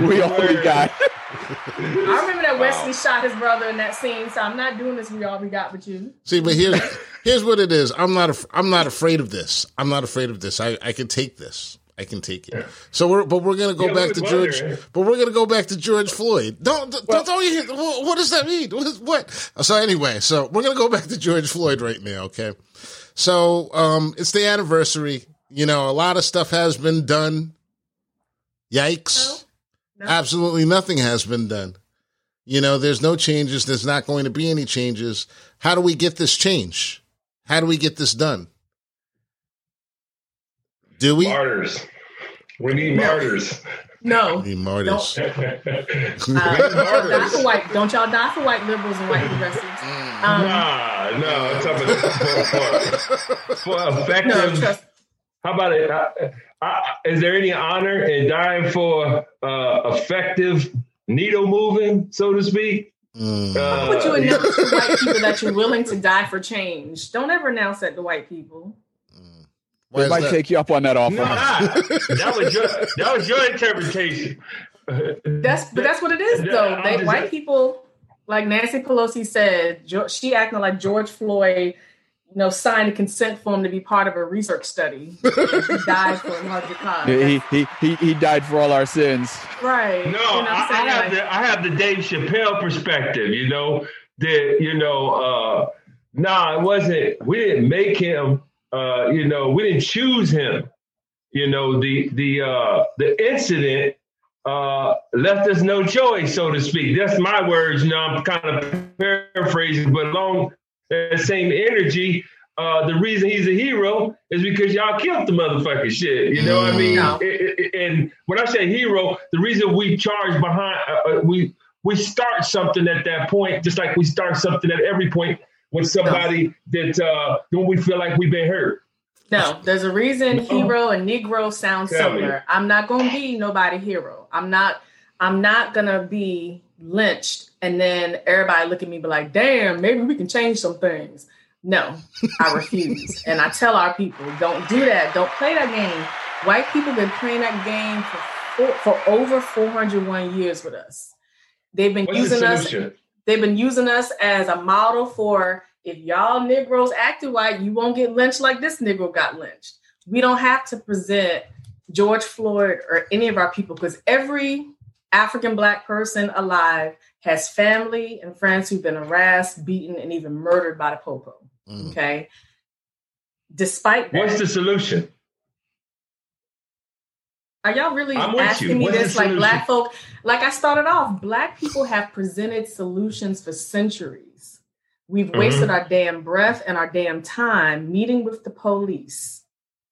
We all we got. I remember that Wesley shot his brother in that scene, so I'm not doing this. We all we got with you. See, but here's here's what it is. I'm not af- I'm not afraid of this. I'm not afraid of this. I, I can take this. I can take it. So we're but we're gonna go Yeah, back to was George. wondering. But we're gonna go back to George Floyd. Don't don't, don't you hear, what, what does that mean? What, is, what? So anyway, so we're gonna go back to George Floyd right now. Okay. So um, it's the anniversary. You know, a lot of stuff has been done. Yikes! No? Absolutely nothing has been done. You know, there's no changes. There's not going to be any changes. How do we get this change? How do we get this done? Do we? Martyrs. We need martyrs. No. We need martyrs. Uh, don't die for white. Don't y'all die for white liberals and white progressives. Um, Nah, no. I'm talking about for, for, for effective. no, trust. How about it? Uh, uh, is there any honor in dying for uh, effective needle moving, so to speak? Mm. Uh, But you announce to white people that you're willing to die for change. Don't ever announce that to white people. Why We is might that? take you up on that offer. Nah, that was your that was your interpretation. That's but that's what it is though. They white people, like Nancy Pelosi said, she acting like George Floyd, you know, signed a consent form to be part of a research study. he died for a larger cause. He, he he he died for all our sins. right. No, You know I, I have Like, the I have the Dave Chappelle perspective. You know that you know. uh Nah, it wasn't. We didn't make him. Uh, you know, we didn't choose him. You know, the the uh the incident uh left us no choice, so to speak. That's my words. You know, I'm kind of paraphrasing, but along that same energy. Uh, the reason he's a hero is because y'all killed the motherfucking shit. You know what I mean? It- it- and when I say hero, the reason we charge behind, uh, uh, we we start something at that point, just like we start something at every point with somebody that uh, when we feel like we've been hurt. No, there's a reason No. hero and Negro sound Tell me. similar. I'm not gonna be nobody hero. I'm not I'm not gonna be lynched and then everybody look at me and be like, damn, maybe we can change some things. No, I refuse. and I tell our people, don't do that. Don't play that game. White people been playing that game for four, for over 401 years with us. They've been What's using us? They've been using us as a model for if y'all Negroes acted white, you won't get lynched like this Negro got lynched. We don't have to present George Floyd or any of our people because every African Black person alive has family and friends who've been harassed, beaten, and even murdered by the Popo. Mm. Okay. Despite that, What's the solution? Are y'all really asking you. me What's the this? Like solution? black folk, like I started off, black people have presented solutions for centuries. We've Mhm. wasted our damn breath and our damn time meeting with the police.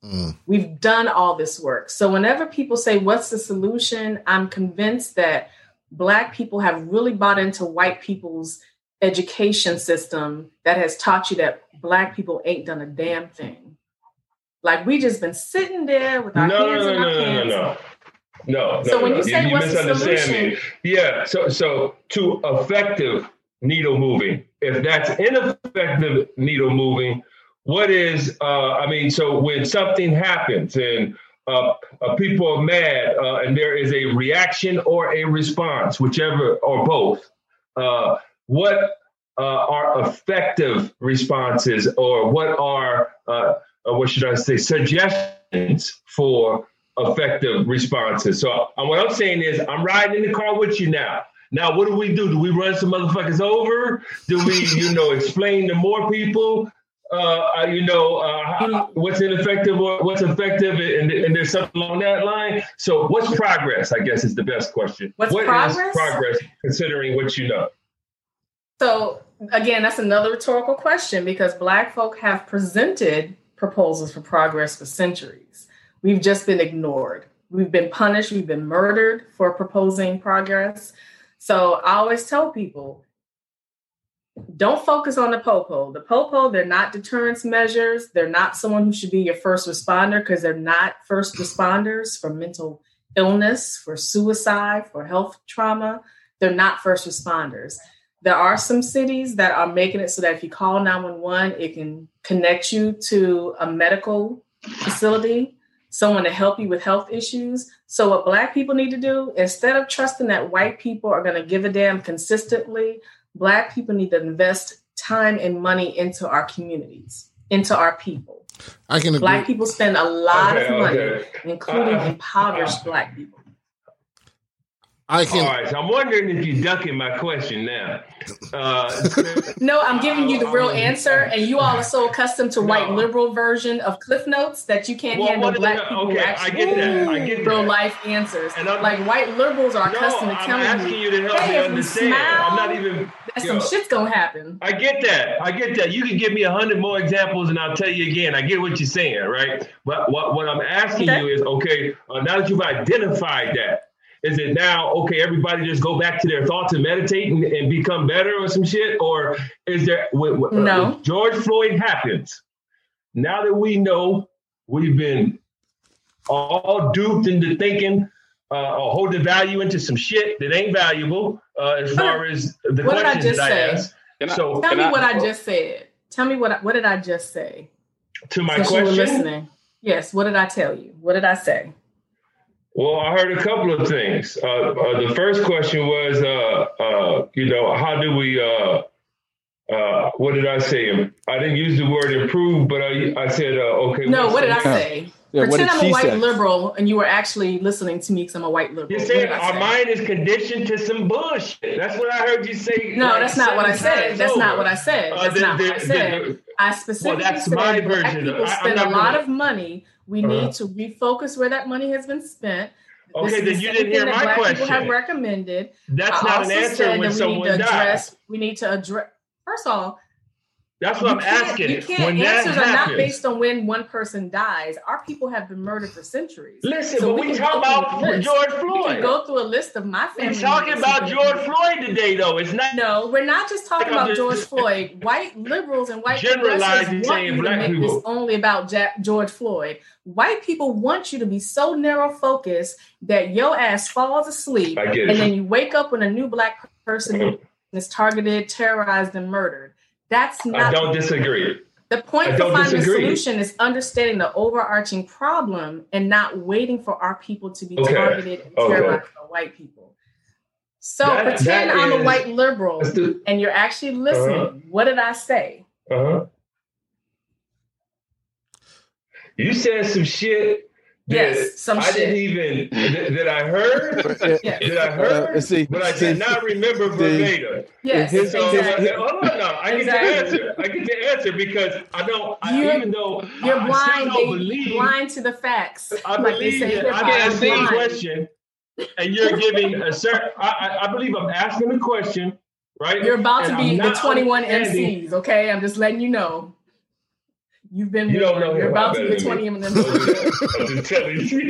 Mm. We've done all this work. So whenever people say, What's the solution? I'm convinced that black people have really bought into white people's education system that has taught you that black people ain't done a damn thing. Like we just been sitting there with our no, hands no, in no, our no, no, pants. no. No, So no, when no. you say what's the solution? me. Yeah, so so to effective needle moving, if that's ineffective needle moving, what is uh I mean, so when something happens and uh, uh, people are mad uh, and there is a reaction or a response, whichever or both, uh, what uh, are effective responses or what are uh, what should I say suggestions for effective responses. So uh, what I'm saying is I'm riding in the car with you now. Now what do we do? Do we run some motherfuckers over? Do we, you know, explain to more people? Uh, uh, you know, uh, what's ineffective or what's effective, and, and there's something along that line. So, what's progress? I guess is the best question. What's What is progress? progress, considering what you know? So again, that's another rhetorical question because Black folk have presented proposals for progress for centuries. We've just been ignored. We've been punished. We've been murdered for proposing progress. So I always tell people don't focus on the popo. The popo, they're not deterrence measures. They're not someone who should be your first responder because they're not first responders for mental illness, for suicide, for health trauma. They're not first responders. There are some cities that are making it so that if you call 911, it can connect you to a medical facility, someone to help you with health issues. So, what Black people need to do, instead of trusting that white people are going to give a damn consistently, Black people need to invest time and money into our communities, into our people. I can agree. Black people spend a lot Okay, of money, okay. including Uh, impoverished Black people. I All can. right, so I'm wondering if you're ducking my question now. Uh, No, I'm giving you the real I- I- answer, and you all are so accustomed to white No. liberal version of Cliff Notes that you can't Well, handle what- black no, people who okay, I actually get that, I get real that. life answers. And I'm- like white liberals are no, accustomed to I'm telling asking you you to help hey, me if we understand. I'm not even. that yo. some shit's gonna happen. I get that. I get that. You can give me a hundred more examples, and I'll tell you again. I get what you're saying, right? But what, what I'm asking Okay. you is, okay, uh, now that you've identified that, is it now okay? Everybody just go back to their thoughts and meditate and, and become better or some shit, or is there? When, when- No. when George Floyd happens. Now that we know we've been all duped into thinking uh, or holding value into some shit that ain't valuable uh, as far as the What did I just that I say? ask. I- So Tell me I- what I just said. Tell me what I, what did I just say? to my Since you were question, listening. Yes. What did I tell you? What did I say? Well, I heard a couple of things. Uh, uh, the first question was, uh, uh, you know, how do we? Uh, uh, what did I say? I didn't use the word improve, but I, I said, uh, okay. No. What did I say? Yeah, Pretend I'm a white say? liberal, and you were actually listening to me because I'm a white liberal. You're What saying did I our say? mind is conditioned to some bullshit. That's what I heard you say. No, like that's not what I said. times That's not what I said. Uh, That's not the- what I the- said. the- I specifically that's said my version of- people I- spend not a lot gonna- of money. We Uh-huh. need to refocus where that money has been spent. Okay, is then the you didn't hear my black People have question. recommended. That's I not an answer when we need someone to dies. address. We need to address. First of all, That's what you I'm asking. you can't. when that answers are not based on when one person dies. Our people have been murdered for centuries. Listen, So but we we talk about. George We Floyd. can go through a list of my family. We're talking about George Floyd today, though. It's not. No, we're not just talking about just- George Floyd. White liberals and white Generalizing, progressives want you to make people. this only about Ja- George Floyd. White people want you to be so narrow focused that your ass falls asleep, I get and then you wake up when a new black person is targeted, terrorized, and murdered. That's not. I don't disagree. the point for finding disagree. a solution is understanding the overarching problem and not waiting for our people to be Okay. targeted and Okay. terrorized by white people. So That- pretend that I'm a white liberal do. and you're actually listening. Uh-huh. What did I say? Uh huh. You said some shit. That Yes, some I shit. didn't even that, that I heard. Yes. that I heard, Uh, see, but I see, did not remember verbatim. Yes, his- So exactly. hold on, now. I get Exactly. to answer. I get the answer because I know, I, You're- even though You're I, I blind, still don't believe, blind to the facts. I like they believe say, that hip I'm hop, asking a question, and you're giving a certain. I, I, I believe I'm asking a question, right? You're about to be I'm the 21 MCs, okay? I'm just letting you know. You've been You don't warned. know You're about to better be 20 me. MCs. Don't do that. I'm just telling you.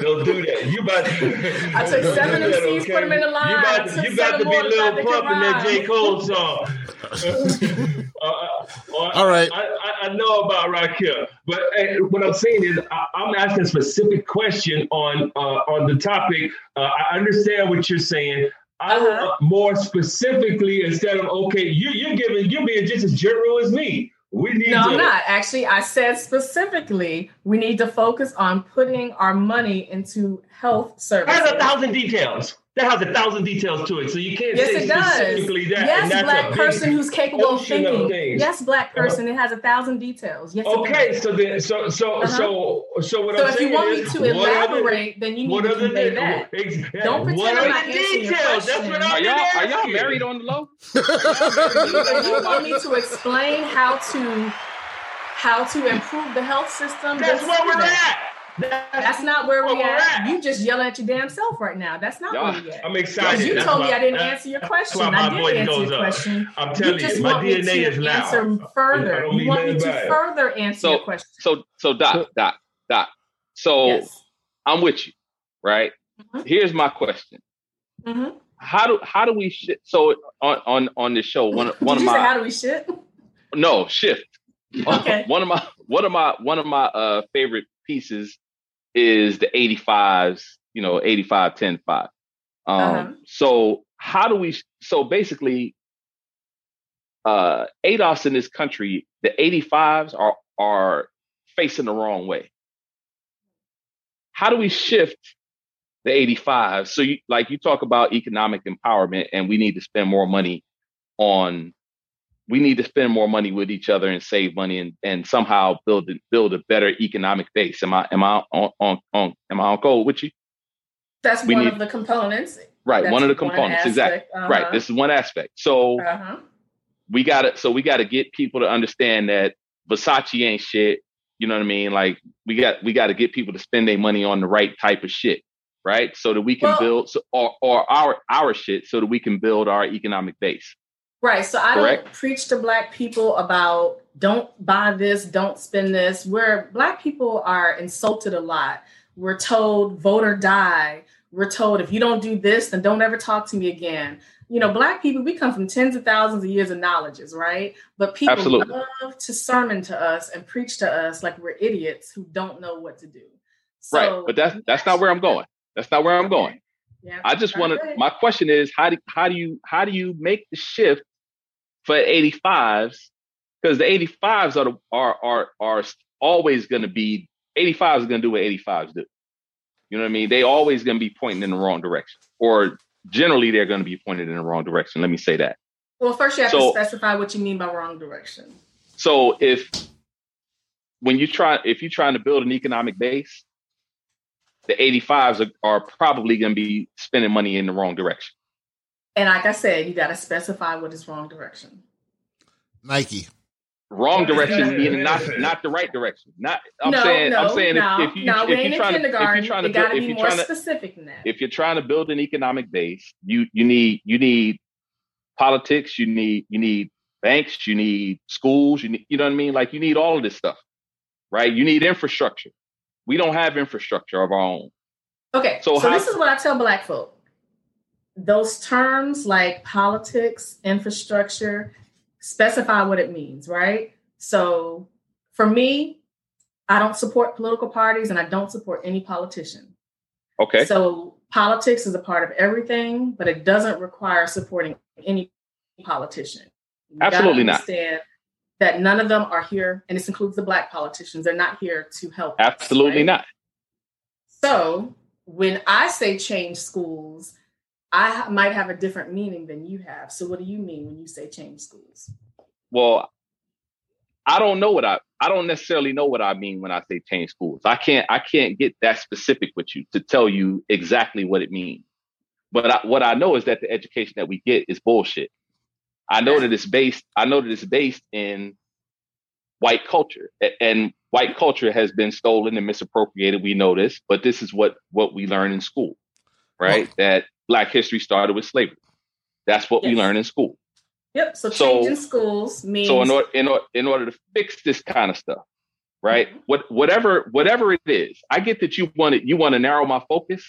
Don't do that. You about to, I took seven do that, MCs, put them in a line. You I about, took you about to be little Lil thought they could Pump in that. J. Cole song. uh, uh, All right. I, I, I know about Rakim, but uh, what I'm saying is I, I'm asking a specific question on uh, on the topic. Uh, I understand what you're saying. I Uh-huh. uh, more specifically instead of okay, you you're giving you're being just as general as me. We need No, to. I'm not. Actually, I said specifically we need to focus on putting our money into health services. services. a thousand details. That has a thousand details to it. So you can't Yes, say it does. specifically that. and Yes, that's black a person who's capable of ocean of thinking. things. Yes, black Uh-huh. person. It has a thousand details. Yes. Okay, does. so then, so so Uh-huh. so so what So I'm if saying you want me to what are the- elaborate, then you need to are the convey that. ex- yeah, Don't pretend what I'm are not the details? That's what. I'm Are y'all are y'all married on the low? If you want me to explain how to how to improve the health system, That's then where we're at. That's, That's not where where we we're at. at. You just yelling at your damn self right now. That's not Y'all- where we at. I'm excited. you That's told me I didn't that's- answer your that's question. why my I voice did answer goes your up. question. I'm You telling just you, my want me DNA is to loud. answer I further. You want me nothing to further answer So- your question. So so Doc, Doc, Doc. So yes. I'm with you, right? Mhm. Here's my question. hmm how do how do we sh- so on on on this show one one Did of say my how do we shit? no shift Okay. one of my one of my one of my uh favorite pieces is the 85s you know 85 10 5 um Uh-huh. so how do we so basically uh ADOS in this country the 85s are are facing the wrong way. How do we shift the 85 so you like you talk about economic empowerment and we need to spend more money on we need to spend more money with each other and save money and, and somehow build a- build a better economic base am i am i on on, on am i on code with you That's We one need- of the components. right That's one of the components exactly right Uh-huh. this is one aspect so Uh-huh. we got to so we got to get people to understand that Versace ain't shit. You know what I mean? Like we got we got to get people to spend their money on the right type of shit, right? So that we can Well- build so, or or our our shit so that we can build our economic base. Right. So I Correct. don't preach to black people about don't buy this, don't spend this. Where black people are insulted a lot. We're told vote or die. We're told if you don't do this, then don't ever talk to me again. You know, black people, we come from tens of thousands of years of knowledges, right? But people Absolutely. love to sermon to us and preach to us like we're idiots who don't know what to do. right. But that's that's not where I'm going. That's not where I'm going. Yeah. I just want to my question is how do how do you how do you make the shift for 85s because the 85s are the, are are are always going to be 85s is going to do what 85s do. You know what I mean? They always going to be pointing in the wrong direction, or generally they're going to be pointed in the wrong direction. Let me say that. Well, first you have So- to specify what you mean by wrong direction. So if when you try if you're trying to build an economic base, the 85s are, are probably going to be spending money in the wrong direction. And like I said, you got to specify what is wrong direction. Nike. Wrong direction that? meaning not not the right direction. Not I'm no, saying no, I'm saying no, if, if you no, we if you're in trying to if kindergarten. you're trying to got build, to if be you're more trying to specific than that. if you're trying to build an economic base, you you need you need politics, you need you need banks, you need schools, you need you know what I mean? Like you need all of this stuff. Right? You need infrastructure. We don't have infrastructure of our own. okay, so so, how- this is what I tell black folk. Those terms like politics, infrastructure, specify what it means, right? So for me, I don't support political parties and I don't support any politician. Okay. So politics is a part of everything, but it doesn't require supporting any politician. You Absolutely not. That none of them are here, and this includes the black politicians. They're not here to help. us, Absolutely right? not. So when I say change schools, I might have a different meaning than you have. So what do you mean when you say change schools? Well, I don't know what I I don't necessarily know what I mean when I say change schools. I can't I can't get that specific with you to tell you exactly what it means. But I, what I know is that the education that we get is bullshit. I know that it's based I know that it's based in white culture and white culture has been stolen and misappropriated. We know this, but this is what what we learn in school, right? That black history started with slavery. That's what we learn in school. Yep. So, So- changing schools means So in order in order in order to fix this kind of stuff, right? Mhm. What whatever whatever it is, I get that you want it. You want to narrow my focus,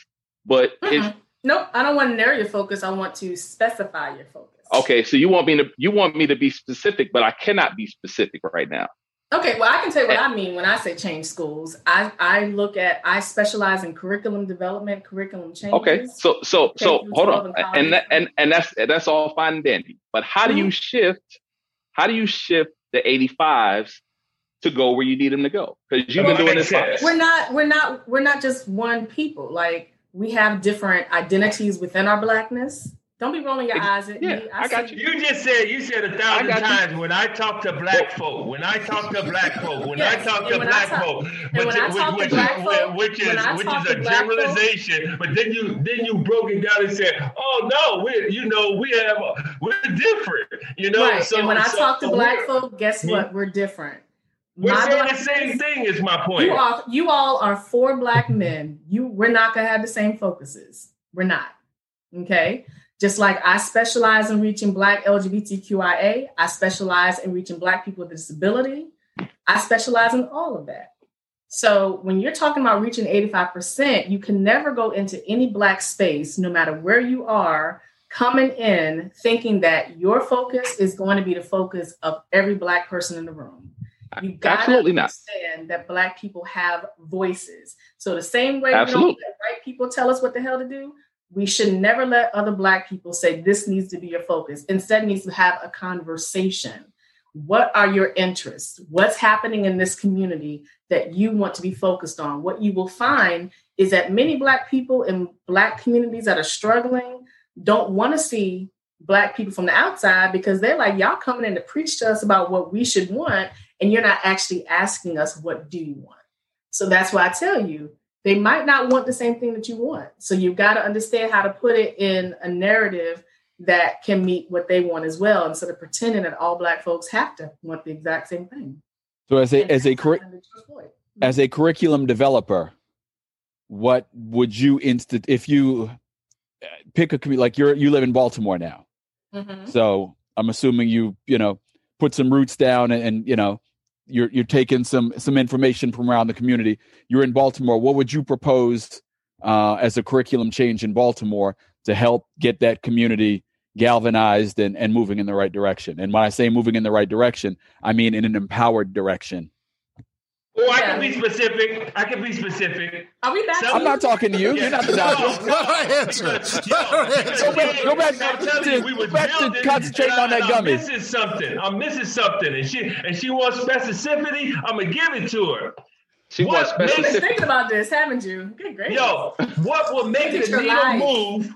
but Mm-mm. nope. I don't want to narrow your focus. I want to specify your focus. okay. So you want me to you want me to be specific, but I cannot be specific right now. Okay, well, I can tell you what I mean when I say change schools. I, I look at, I specialize in curriculum development, curriculum changes. Okay, so so so hold on, and and that, and and that's that's all fine and dandy. But how do Mm-hmm. you shift? How do you shift the eighty fives to go where you need them to go? Because you've been doing this. for- sense. we're not, we're not, we're not just one people. Like we have different identities within our blackness. Don't be rolling your Ex- eyes at yeah, me. I got you. You just said you said a thousand got you. times when I talk to black folk, when I talk to black folk, when Yes, I talk and to when I black talk- folk, and which, when I which, talk to which, black is- folk- which is when I which talk is a to black folk- generalization. But then you then you broke it down and said, "Oh no, we you know we have we're different." You know, right. so and when I so talk to black folk, guess Hmm? what? We're different. we're My saying the blackness- same thing. Is my point. You are you all are four black men. You we're not gonna have the same focuses. We're not. Okay. Just like I specialize in reaching black LGBTQIA, I specialize in reaching black people with disability. I specialize in all of that. So when you're talking about reaching 85%, you can never go into any black space, no matter where you are, coming in thinking that your focus is going to be the focus of every black person in the room. You got to understand not. that black people have voices. So the same way Absolutely. we don't let white people tell us what the hell to do, we should never let other black people say this needs to be your focus. Instead, needs to have a conversation. What are your interests? What's happening in this community that you want to be focused on? What you will find is that many black people in black communities that are struggling don't want to see black people from the outside because they're like, y'all coming in to preach to us about what we should want, and you're not actually asking us, what do you want? So that's why I tell you, they might not want the same thing that you want. So you've got to understand how to put it in a narrative that can meet what they want as well, instead of pretending that all black folks have to want the exact same thing. So as a and as a cur- as a curriculum developer, what would you instant if you uh, pick a community like you're you live in Baltimore now, mm-hmm. so I'm assuming you you know put some roots down and, and you know you're you're taking some some information from around the community. You're in Baltimore. What would you propose uh, as a curriculum change in Baltimore to help get that community galvanized and, and moving in the right direction? And when I say moving in the right direction, I mean in an empowered direction. Oh, I can be specific. I can be specific. Are we back? I'm not talking to you. You're not the doctor. Go back. Go back. To, we back to concentrating on that gummy. I'm missing something. I'm missing something, and she and she wants specificity. I'm gonna give it to her. She what wants specificity. You've been thinking about this, haven't you? Good great. Yo, what will make the needle move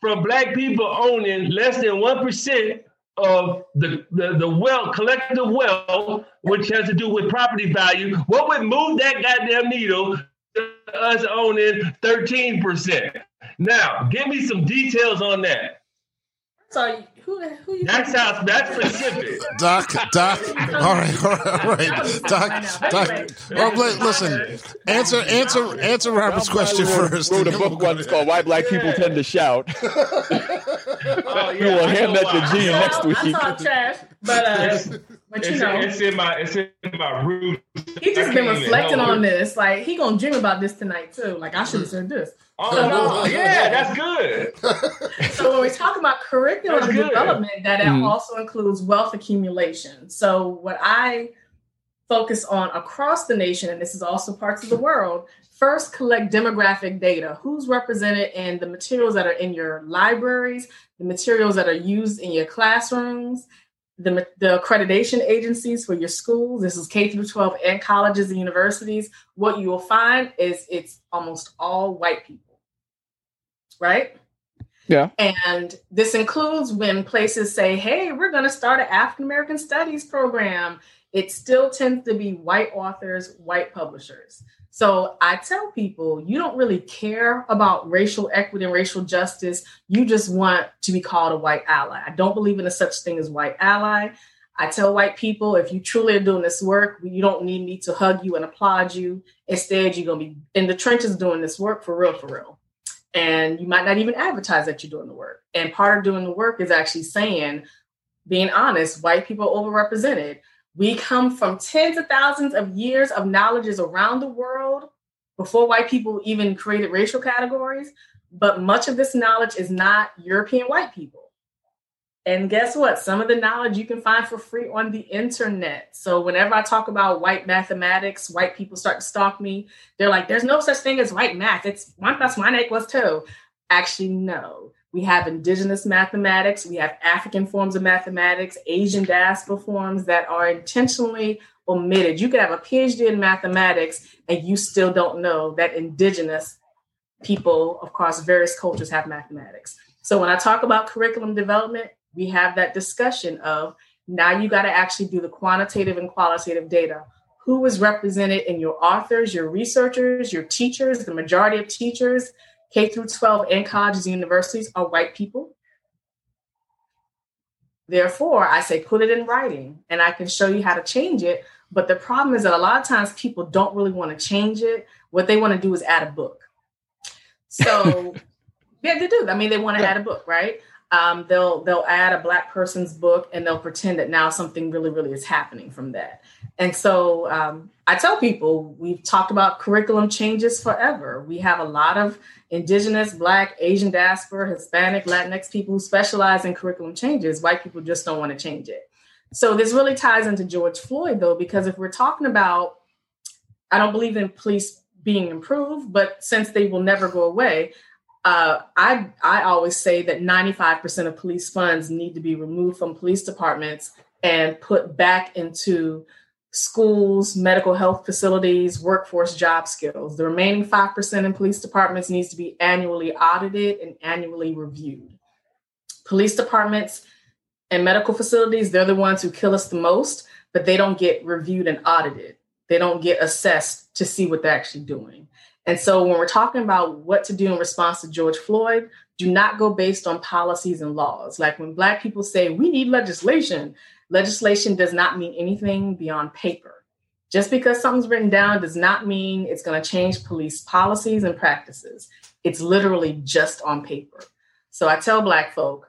from black people owning less than one percent of the, the, the wealth, collective wealth, which has to do with property value, what would move that goddamn needle to us owning 13%? Now, give me some details on that. So who, who you that sounds that's specific. Doc, Doc. all right, all right, all right. Doc, Doc. Well, listen. Answer, answer, answer Robert's question first. Wrote a book once called "Why Black People Tend to Shout." oh, yeah, we will hand that to Gene next week. I talk trash, but uh, but you it's, know, it's in my it's in my roots. He just been reflecting on this. Like he gonna dream about this tonight too. Like I should have said this. Oh so, no, yeah, that's good. so when we talk about curriculum development, that mm. also includes wealth accumulation. So what I focus on across the nation, and this is also parts of the world, first collect demographic data. Who's represented in the materials that are in your libraries, the materials that are used in your classrooms, the, the accreditation agencies for your schools. This is K through 12 and colleges and universities. What you will find is it's almost all white people right? Yeah. And this includes when places say, hey, we're going to start an African American studies program. It still tends to be white authors, white publishers. So I tell people, you don't really care about racial equity and racial justice. You just want to be called a white ally. I don't believe in a such thing as white ally. I tell white people, if you truly are doing this work, you don't need me to hug you and applaud you. Instead, you're going to be in the trenches doing this work for real, for real and you might not even advertise that you're doing the work. And part of doing the work is actually saying, being honest, white people are overrepresented. We come from tens of thousands of years of knowledges around the world before white people even created racial categories. But much of this knowledge is not European white people. And guess what? Some of the knowledge you can find for free on the internet. So whenever I talk about white mathematics, white people start to stalk me. They're like, there's no such thing as white math. It's one plus one equals two. Actually, no. We have indigenous mathematics, we have African forms of mathematics, Asian diaspora forms that are intentionally omitted. You could have a PhD in mathematics and you still don't know that indigenous people across various cultures have mathematics. So when I talk about curriculum development, we have that discussion of now you got to actually do the quantitative and qualitative data. Who is represented in your authors, your researchers, your teachers? The majority of teachers, K through 12 and colleges and universities, are white people. Therefore, I say put it in writing and I can show you how to change it. But the problem is that a lot of times people don't really want to change it. What they want to do is add a book. So, yeah, they do. I mean, they want to add a book, right? um, they'll they'll add a black person's book and they'll pretend that now something really really is happening from that. And so um, I tell people we've talked about curriculum changes forever. We have a lot of indigenous, black, Asian diaspora, Hispanic, Latinx people who specialize in curriculum changes. White people just don't want to change it. So this really ties into George Floyd though, because if we're talking about, I don't believe in police being improved, but since they will never go away, uh, I I always say that 95% of police funds need to be removed from police departments and put back into schools, medical health facilities, workforce job skills. The remaining 5% in police departments needs to be annually audited and annually reviewed. Police departments and medical facilities, they're the ones who kill us the most, but they don't get reviewed and audited. They don't get assessed to see what they're actually doing. And so when we're talking about what to do in response to George Floyd, do not go based on policies and laws. Like when Black people say we need legislation, legislation does not mean anything beyond paper. Just because something's written down does not mean it's going to change police policies and practices. It's literally just on paper. So I tell Black folk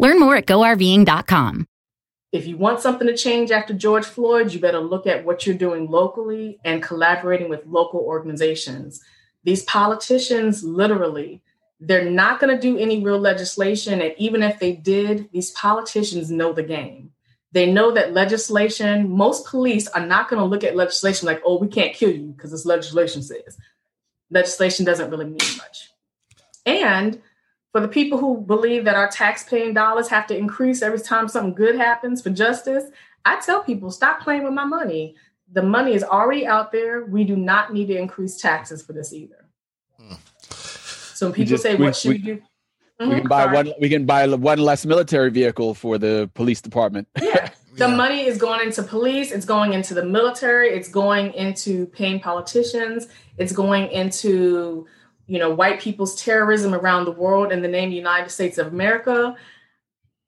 Learn more at GoRVing.com. if you want something to change after George Floyd, you better look at what you're doing locally and collaborating with local organizations. These politicians, literally, they're not going to do any real legislation. And even if they did, these politicians know the game. They know that legislation, most police are not going to look at legislation like, oh, we can't kill you because this legislation says. Legislation doesn't really mean much. And for the people who believe that our tax-paying dollars have to increase every time something good happens for justice, I tell people stop playing with my money. The money is already out there. We do not need to increase taxes for this either. So when people just- say, we- "What should we, we- do?" We Mhm, can buy sorry. one. We can buy one less military vehicle for the police department. Yeah. The Yeah. money is going into police, it's going into the military, it's going into paying politicians, it's going into you know white people's terrorism around the world in the name of the United States of America.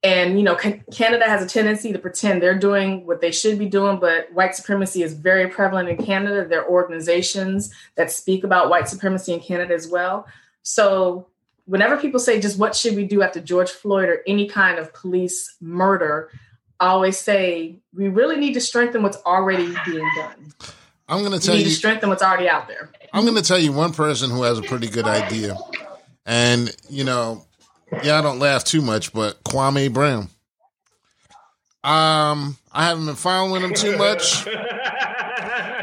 And you know Can- Canada has a tendency to pretend they're doing what they should be doing, but white supremacy is very prevalent in Canada. There are organizations that speak about white supremacy in Canada as well. So whenever people say just what should we do after George Floyd or any kind of police murder, I always say we really need to strengthen what's already being done. I'm going to tell need you. to strengthen what's already out there. I'm going to tell you one person who has a pretty good idea, and you know, yeah, I don't laugh too much, but Kwame Brown. Um, I haven't been following him too much.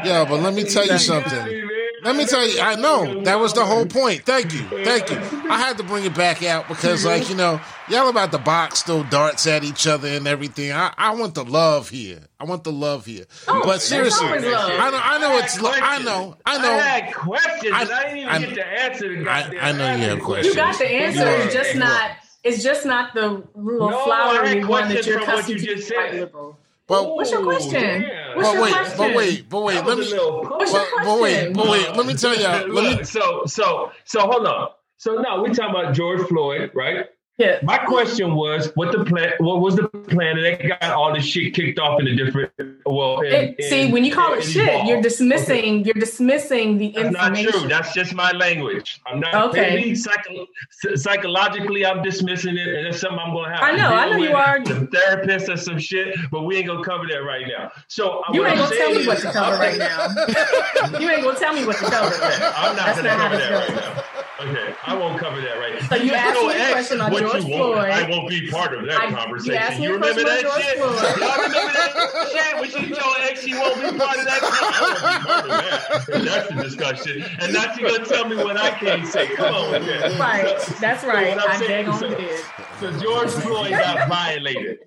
Yeah, but let me tell you something. Let me tell you, I know that was the whole point. Thank you, thank you. I had to bring it back out because, like, you know, y'all about the box throw darts at each other and everything. I, I want the love here. I want the love here. Oh, but seriously, always love. I know, I know it's, lo- I know, I know. I had questions, I- and I didn't even I- get to answer the I- I know you have questions. You got the answer. It's are- just not. It's just not the little No, I flowery one that you're from what accustomed you to. just said. liberal. But, What's your question? damn. What's but your wait, question? but wait, but wait. Let me. a little What's your But, but wait, but wait. Let me tell you. Let me. So so so hold on. So now we're talking about George Floyd, right? Yeah. My question was, what the plan? What was the plan? that got all this shit kicked off in a different. Well, in, It- see, in- when you call in it shit, you're dismissing. You're dismissing the information That's not true. That's just my language. I'm not. Okay. Maybe psycho- psychologically, I'm dismissing it, and it's something I'm going to have. I know, I know you are. The therapist or some shit, but we ain't gonna cover that right now. So You ain't gonna tell me what to cover right now. You ain't gonna tell me what to cover. I'm not That's gonna not cover that right now. Okay, I won't cover that right now. So you asked me a question on George. Floyd. I won't be part of that I- you conversation. asked me You remember that on shit? Floyd. Y'all remember that shit? When she told X she won't be part of that? I won't be part of that. That's the discussion. And now she gonna tell me what I can't say. Come on with that. Right. That's right. what I'm I saying, dang on so- did. So George Floyd got violated.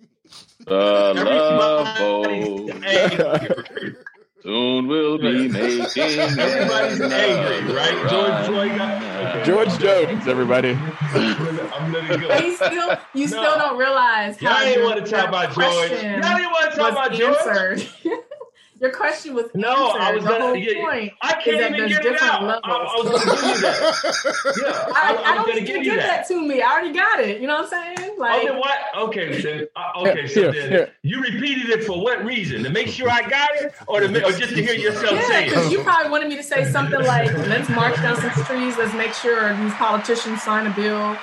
The love Everybody- boat Hey, soon Soon we'll be making. Everybody's angry, right? George Floyd got. Okay. George Jones, everybody. I'm letting go. But you still, you No. still don't realize Y'all how ain't your- want to talk about George. Y'all question didn't want to talk was about George. answered. your question was No, answered. I was the gonna- whole yeah, point I can't that even get it different out. I, I was going to give you that. Yeah, I, I, I I don't was going think to you give did you that. that. to me. I already got it. You know what I'm saying? Like, oh, then what? Okay, then. Uh, okay, so Here, then here. you repeated it for what reason? To make sure I got it, or to ma- or just to hear yourself yeah, say because it? you probably wanted me to say something like, "Let's march down some streets. Let's make sure these politicians sign a bill."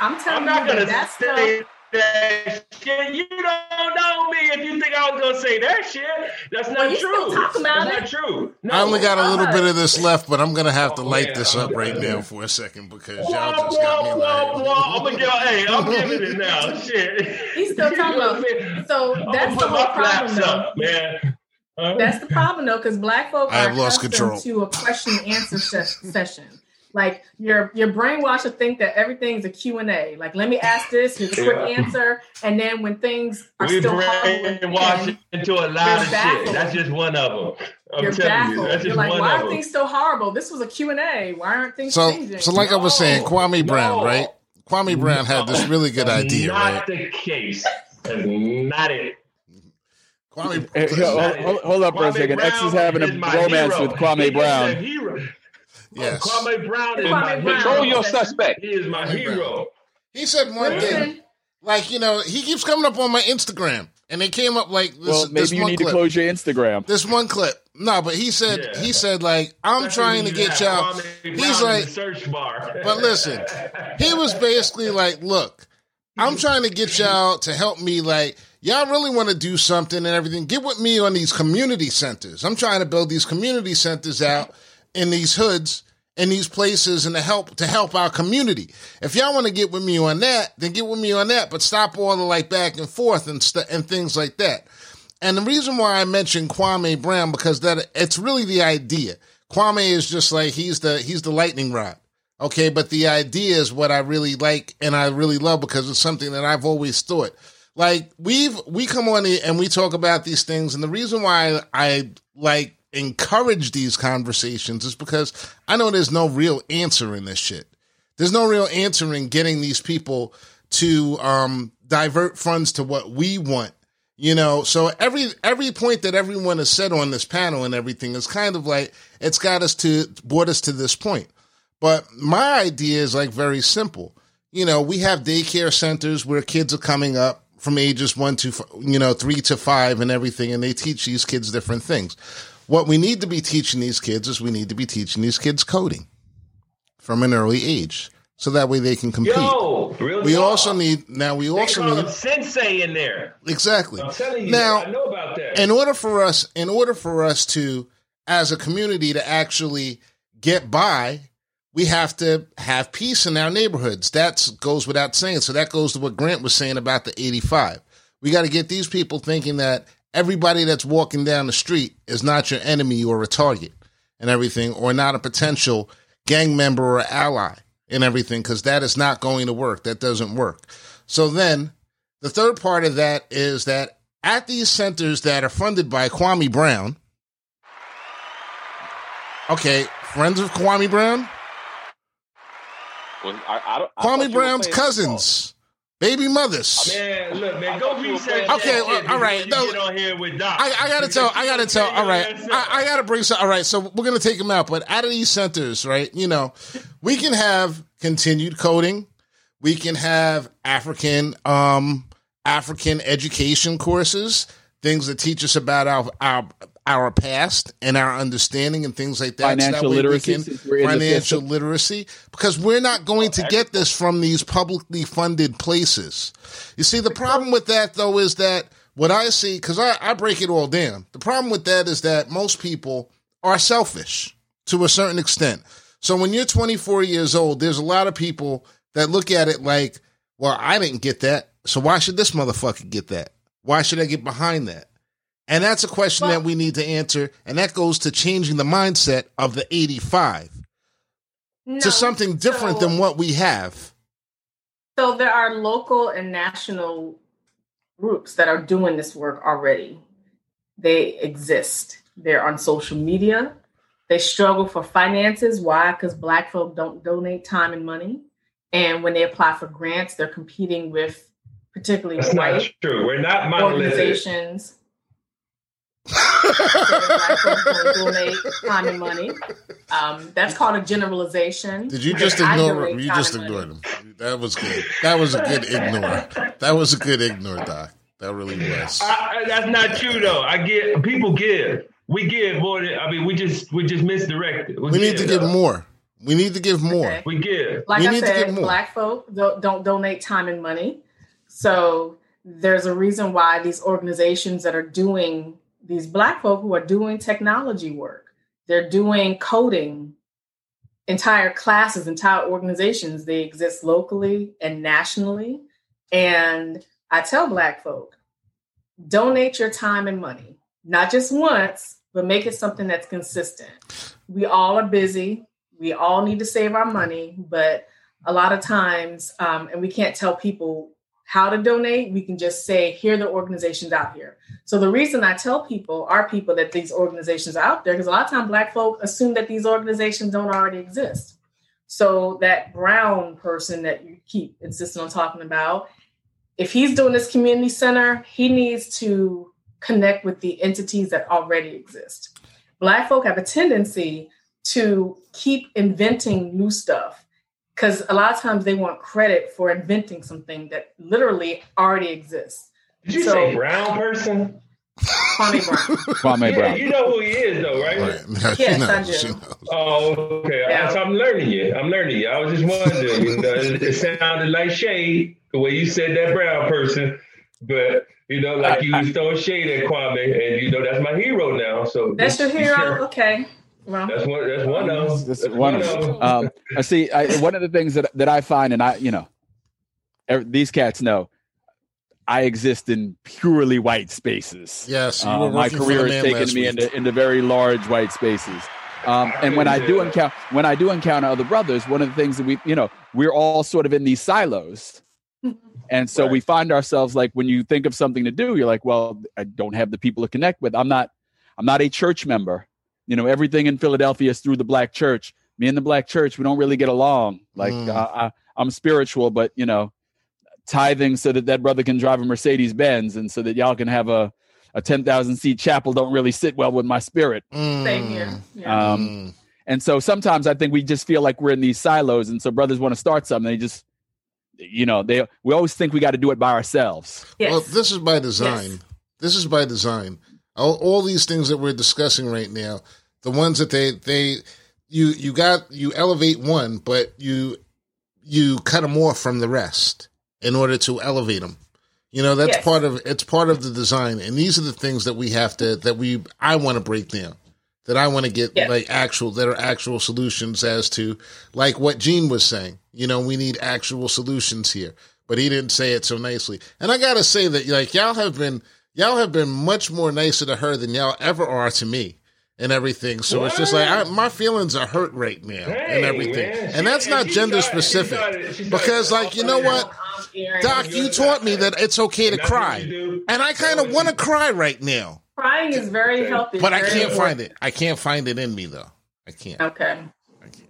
I'm telling I'm not you that that's say stuff. That shit. You don't know me if you think I was gonna say that shit. That's not Well, you true. still talk about That's not true. No. I only got a little bit of this left, but I'm gonna have to Oh, light man, this up right now for a second because y'all Wah, just got me wah, wah, like. wah. I'm gonna give. Hey, I'm giving it now. Shit. He's still talking about. So that's the whole problem, though. up, man. Huh? That's the problem though, because black folk I are have lost accustomed control. to a question and answer ses- session. Like your your brainwash to think that everything's a Q and A. Like let me ask this, here's a quick Yeah. answer, and then when things are we still horrible, brainwash again, into a lot of shit. That's just one of them. I'm you're telling baffled. you, that's You're like, one why are things so horrible? This was a Q and A. Why aren't things So, changing? so like I was saying, Kwame Brown, No. right? Kwame Brown had this really good That's idea, not right? the case. That's not it. Kwame, Hey, hold, hold- hold up for a Kwame second. X is having a romance hero. with Kwame He is Brown. A hero. yes. Kwame Brown is Kwame my Brown. Control hero. your suspect. He is my Kwame hero. He said one thing, like you know, he keeps coming up on my Instagram, and they came up like this. Well, this maybe you one need clip. to close your Instagram. This one clip. No, but he said Yeah. he said like I'm Especially trying to get y'all. He's like, search bar. but listen, he was basically like, look, I'm trying to get y'all to help me. Like, y'all really want to do something and everything. Get with me on these community centers. I'm trying to build these community centers out in these hoods in these places and to help to help our community. If y'all want to get with me on that, then get with me on that. But stop all the like back and forth and st- and things like that. And the reason why I mentioned Kwame Brown because that it's really the idea. Kwame is just like he's the he's the lightning rod. Okay, but the idea is what I really like and I really love because it's something that I've always thought. Like we've we come on here and we talk about these things, and the reason why I like encourage these conversations is because I know there's no real answer in this shit. There's no real answer in getting these people to um, divert funds to what we want. You know, so every every point that everyone has said on this panel and everything is kind of like it's got us to brought us to this point. But my idea is like very simple. You know, we have daycare centers where kids are coming up from ages one to, you know, three to five and everything, and they teach these kids different things. What we need to be teaching these kids is we need to be teaching these kids coding from an early age so that way they can compete. Yo, we talk. also need, now we They also need, sensei in there. exactly. I'm telling you, Now, I know about that. in order for us in order for us to as a community to actually get by we have to have peace in our neighborhoods that goes without saying so that goes to what grant was saying about the 85 we got to get these people thinking that everybody that's walking down the street is not your enemy or a target and everything or not a potential gang member or ally and everything because that is not going to work. That doesn't work. So then the third part of that is that at these centers that are funded by Kwame Brown, okay, friends of Kwame Brown, Well, I, I, don't- Kwame Brown's playing oh, cousins, baby mothers. Man, look, man, go thought you research. playing- that Okay, shit well, all You no. get on here with Doc. I, I gotta tell, I gotta tell. All right, I, I, gotta bring some. All right, so we're gonna take them out, but out of these centers, right? You know, we can have continued coding. We can have African, um, African education courses, things that teach us about our our our past and our understanding and things like that. Financial that literacy, can- since we're in the financial literacy, because we're not going to get this from these publicly funded places. You see, the problem with that though is that what I see, because I, I break it all down. The problem with that is that most people are selfish to a certain extent. So when you're 24 years old, there's a lot of people that look at it like, well, I didn't get that. So why should this motherfucker get that? Why should I get behind that? And that's a question Well- that we need to answer. And that goes to changing the mindset of the 85 No. to something different So- than what we have. So there are local and national groups that are doing this work already. They exist. They're on social media. They struggle for finances. Why? Because Black folk don't donate time and money. And when they apply for grants, they're competing with particularly That's not white true. We're not monolithic. organizations. Black folk don't donate time and money. Um, that's called a generalization. Did you just ignore him? You just and money. him. That was good. That was a good ignore. That was a good ignore, Doc. That really was. I, I, that's not true though. I get people give. We give more than I mean. We just we just misdirected. We need to give though. more. We need to give more. Okay. We give. like We I need to get said, more. black folk don't, don't donate time and money. So there's a reason why these organizations that are doing these black folk who are doing technology work, they're doing coding, entire classes, entire organizations, they exist locally and nationally. And I tell black folk, donate your time and money, not just once, but make it something that's consistent. We all are busy. We all need to save our money, but a lot of times, um, and we can't tell people how to donate. We can just say, here are the organizations out here. So the reason I tell people, our people, that these organizations are out there, because a lot of times Black folk assume that these organizations don't already exist. So that brown person that you keep insisting on talking about, if he's doing this community center, he needs to connect with the entities that already exist. Black folk have a tendency to keep inventing new stuff because a lot of times they want credit for inventing something that literally already exists. Did you So- say brown person? Kwame Brown. Kwame yeah, Brown. you know who he is though, right? Right. Now she Yes, I do. she knows. Oh, okay. Yeah. So I'm learning you. I'm learning you. I was just wondering. You know, it, it sounded like shade the way you said that brown person, but you know, like you was throwing shade at Kwame, and you know that's my hero now. So That's your hero? careful. Okay. Well, That's one. That's one of them. That's That's one of them. Um, I see. I, one of the things that that I find, and I, you know, ev- these cats know, I exist in purely white spaces. Yes, you Uh, my career has taken me week. into into very large white spaces. Um, and when I do encounter when I do encounter other brothers, one of the things that we, you know, we're all sort of in these silos. And so we find ourselves like when you think of something to do, you're like, well, I don't have the people to connect with. I'm not, I'm not a church member. You know, everything in Philadelphia is through the black church. Me and the black church, we don't really get along. Like Mm. uh, I, I'm spiritual, but you know, tithing so that that brother can drive a Mercedes Benz, and so that y'all can have a a ten thousand seat chapel. Don't really sit well with my spirit. same here. Yeah. Um, Mm. and so sometimes I think we just feel like we're in these silos, and so brothers want to start something. They just, you know, they we always think we got to do it by ourselves. yes. Well, this is by design. Yes. This is by design. All, all these things that we're discussing right now, the ones that they they you you got you elevate one, but you you cut them off from the rest in order to elevate them. You know that's Yes. part of it's part of the design, and these are the things that we have to that we I want to break down. That I want to get Yes. like actual that are actual solutions as to like what Gene was saying. You know, we need actual solutions here, but he didn't say it so nicely. And I gotta say that like y'all have been y'all have been much more nicer to her than y'all ever are to me and everything. So it's just like I, my feelings are hurt right now and everything, man. and She- that's not she gender started- specific started- she started because like you know what. Doc, you taught me that it's okay to And that's what cry, and I kind of want to cry right now, Crying is very healthy. but I can't important. find it. I can't find it in me though. I can't. Okay.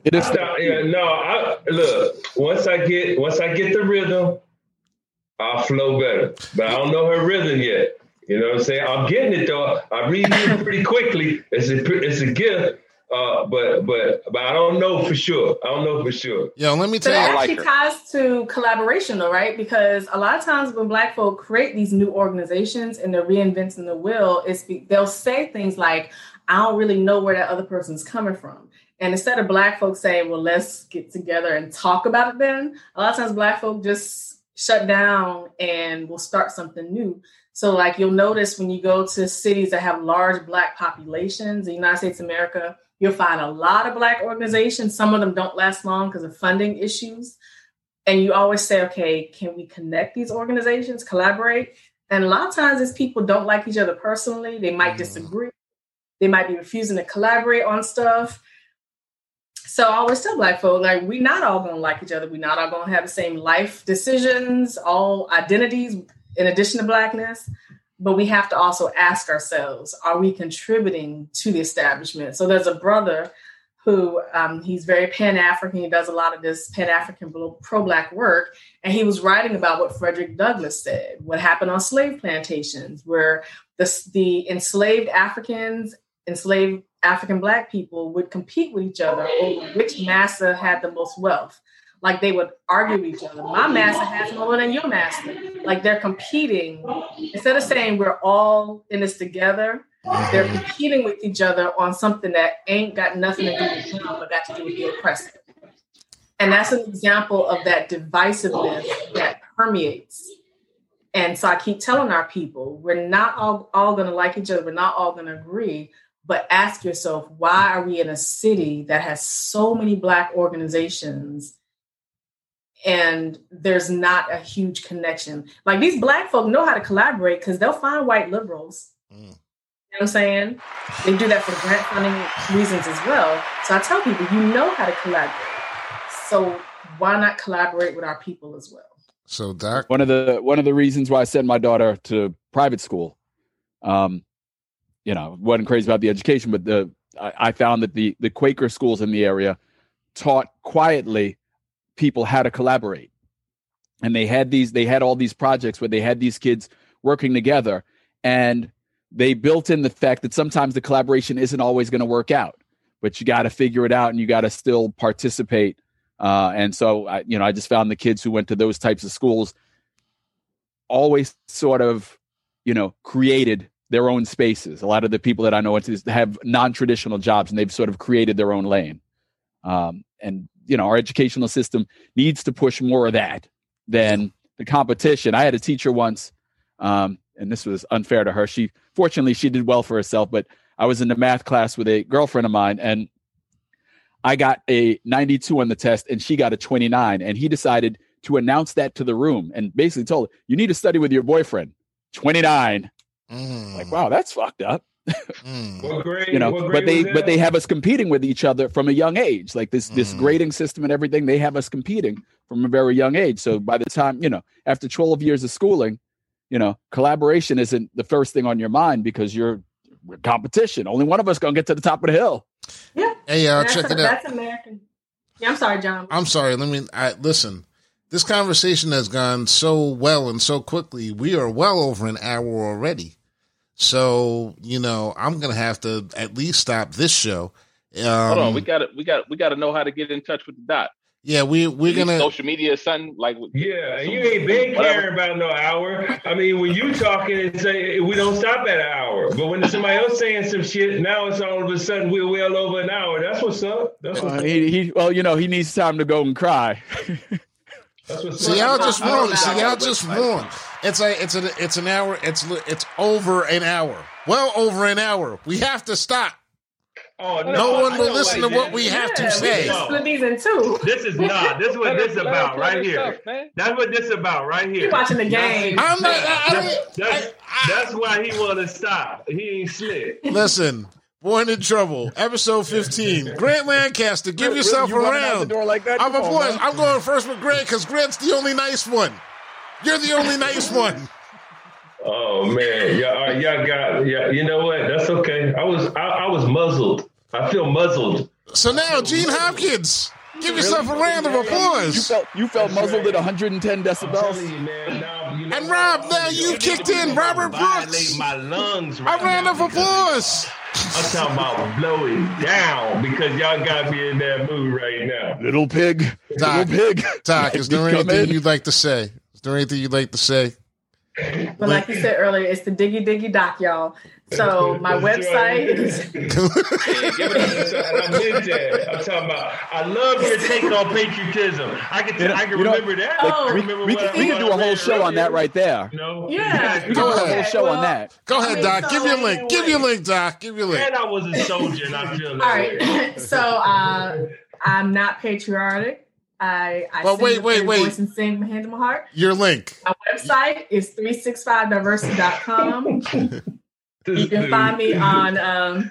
It is not, yeah, no. I, look, once I get once I get the rhythm, I'll flow better. But I don't know her rhythm yet. You know what I'm saying? I'm getting it though. I read it pretty quickly. It's a it's a gift. Uh, but but but I don't know for sure. I don't know for sure. Yeah, let me tell that you. like actually her. ties to collaboration, though, right? Because a lot of times when Black folk create these new organizations and they're reinventing the wheel, it's be, they'll say things like, "I don't really know where that other person's coming from," and instead of Black folks saying, "Well, let's get together and talk about it," then a lot of times Black folk just shut down and will start something new. So, like you'll notice when you go to cities that have large Black populations, the United States of America, you'll find a lot of Black organizations. Some of them don't last long because of funding issues. And you always say, okay, can we connect these organizations, collaborate? And a lot of times, these people don't like each other personally. They might Mhm. disagree. They might be refusing to collaborate on stuff. So I always tell Black folk, like, we're not all to like each other. We're not all to have the same life decisions, all identities, in addition to Blackness. but we have to also ask ourselves are we contributing to the establishment so there's a brother who um, he's very pan-african he does a lot of this pan-african pro-black work and he was writing about what frederick douglass said what happened on slave plantations where the, the enslaved africans enslaved african black people would compete with each other over which massa had the most wealth like they would argue each other. My master has more than your master. Like they're competing. Instead of saying we're all in this together, they're competing with each other on something that ain't got nothing to do with them, but got to do with the oppressor. And that's an example of that divisiveness that permeates. And so I keep telling our people, we're not all, all going to like each other. We're not all going to agree. But ask yourself, why are we in a city that has so many Black organizations and there's not a huge connection. Like these black folk know how to collaborate because they'll find white liberals. Mm. You know what I'm saying? They do that for grant funding reasons as well. So I tell people, you know how to collaborate. So why not collaborate with our people as well? So Doc, one of the one of the reasons why I sent my daughter to private school, um, you know, wasn't crazy about the education, but the I, I found that the the Quaker schools in the area taught quietly people how to collaborate. And they had these they had all these projects where they had these kids working together and they built in the fact that sometimes the collaboration isn't always going to work out but you got to figure it out and you got to still participate. Uh, and so I, you know i just found the kids who went to those types of schools always sort of you know created their own spaces. A lot of the people that i know have non-traditional jobs and they've sort of created their own lane. Um, and you know our educational system needs to push more of that than the competition. I had a teacher once, um, and this was unfair to her. She fortunately she did well for herself, but I was in the math class with a girlfriend of mine, and I got a 92 on the test, and she got a 29, and he decided to announce that to the room and basically told her, "You need to study with your boyfriend." 29. Mm. Like, wow, that's fucked up. Mm. Grade, you know, but they but they have us competing with each other from a young age. Like this mm. this grading system and everything, they have us competing from a very young age. So by the time you know, after twelve years of schooling, you know, collaboration isn't the first thing on your mind because you're competition. Only one of us gonna get to the top of the hill. Yeah. Hey, y'all, check it out. That's American. Yeah, I'm sorry, John. I'm sorry. Let me. I listen. This conversation has gone so well and so quickly. We are well over an hour already. So you know, I'm gonna have to at least stop this show. Um, Hold on, we got to we got we got to know how to get in touch with the dot. Yeah, we we're gonna social media something like yeah. You ain't been caring about no hour. I mean, when you talking and say we don't stop at an hour, but when somebody else saying some shit, now it's all of a sudden we're well over an hour. That's what's up. That's what's uh, up. He, he well, you know, he needs time to go and cry. See, y'all just wrong. See, y'all just wrong. It's a, it's a, it's an hour. It's it's over an hour. Well, over an hour. We have to stop. Oh no! no one will listen to what we have yeah, to say. Split these in two. This is not. This is what this is about right here. Stuff, That's what this is about right here. You watching the game? I'm not. I, that's, that's, that's why he want to stop. He ain't slick. Listen, Born in Trouble, episode 15. Grant Lancaster, give yourself you a round. Like that? I'm, a on, I'm going first with Grant because Grant's the only nice one. You're the only nice one. Oh man, y'all, y'all got yeah. You know what? That's okay. I was I, I was muzzled. I feel muzzled. So now, Gene Hopkins, give yourself a round of applause. You felt you felt muzzled right. at 110 decibels. You, man, now, you know and Rob, now you kicked in. Robert Brooks. My lungs. Right a round now, of applause. I'm talking about blowing down because y'all got me in that mood right now. Little pig. Doc, Little pig. Doc, is there anything you'd like to say? Is there anything you'd like to say? But like you said earlier, it's the diggy diggy doc, y'all. So my website is. I'm talking about. I love your take on patriotism. I can. T- I can remember that. Oh, I we, remember we, can, we can do a whole show on that right there. You know? Yeah. We can do a whole show well, on that. Go ahead, I mean, Doc. so Give your link. anyway. Give your link, Doc. Give your link. And I was a soldier, and I feel that All way. right. so uh, I'm not patriotic. I, I But sing wait, with wait, wait. voice and sing my hand in my heart. Your link. My website is 365diversity.com. you can find me on um,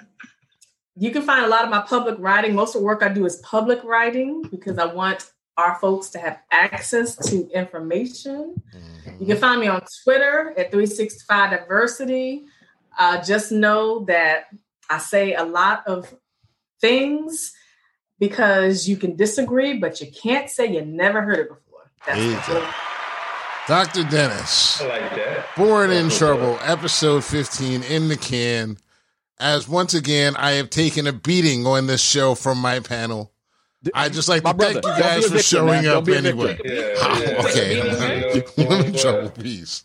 you can find a lot of my public writing most of the work i do is public writing because i want our folks to have access to information. You can find me on Twitter at 365 Diversity. Uh, just know that I say a lot of things because you can disagree, but you can't say you never heard it before. That's There you the go. whole- Dr. Dennis. I like that. Born in That's Trouble, episode 15 in the can. As once again, I have taken a beating on this show from my panel. I just like My to thank you guys a for victim, showing man. Up anyway. victim. Yeah, Ah, yeah. okay. You know, I'm in trouble. Peace.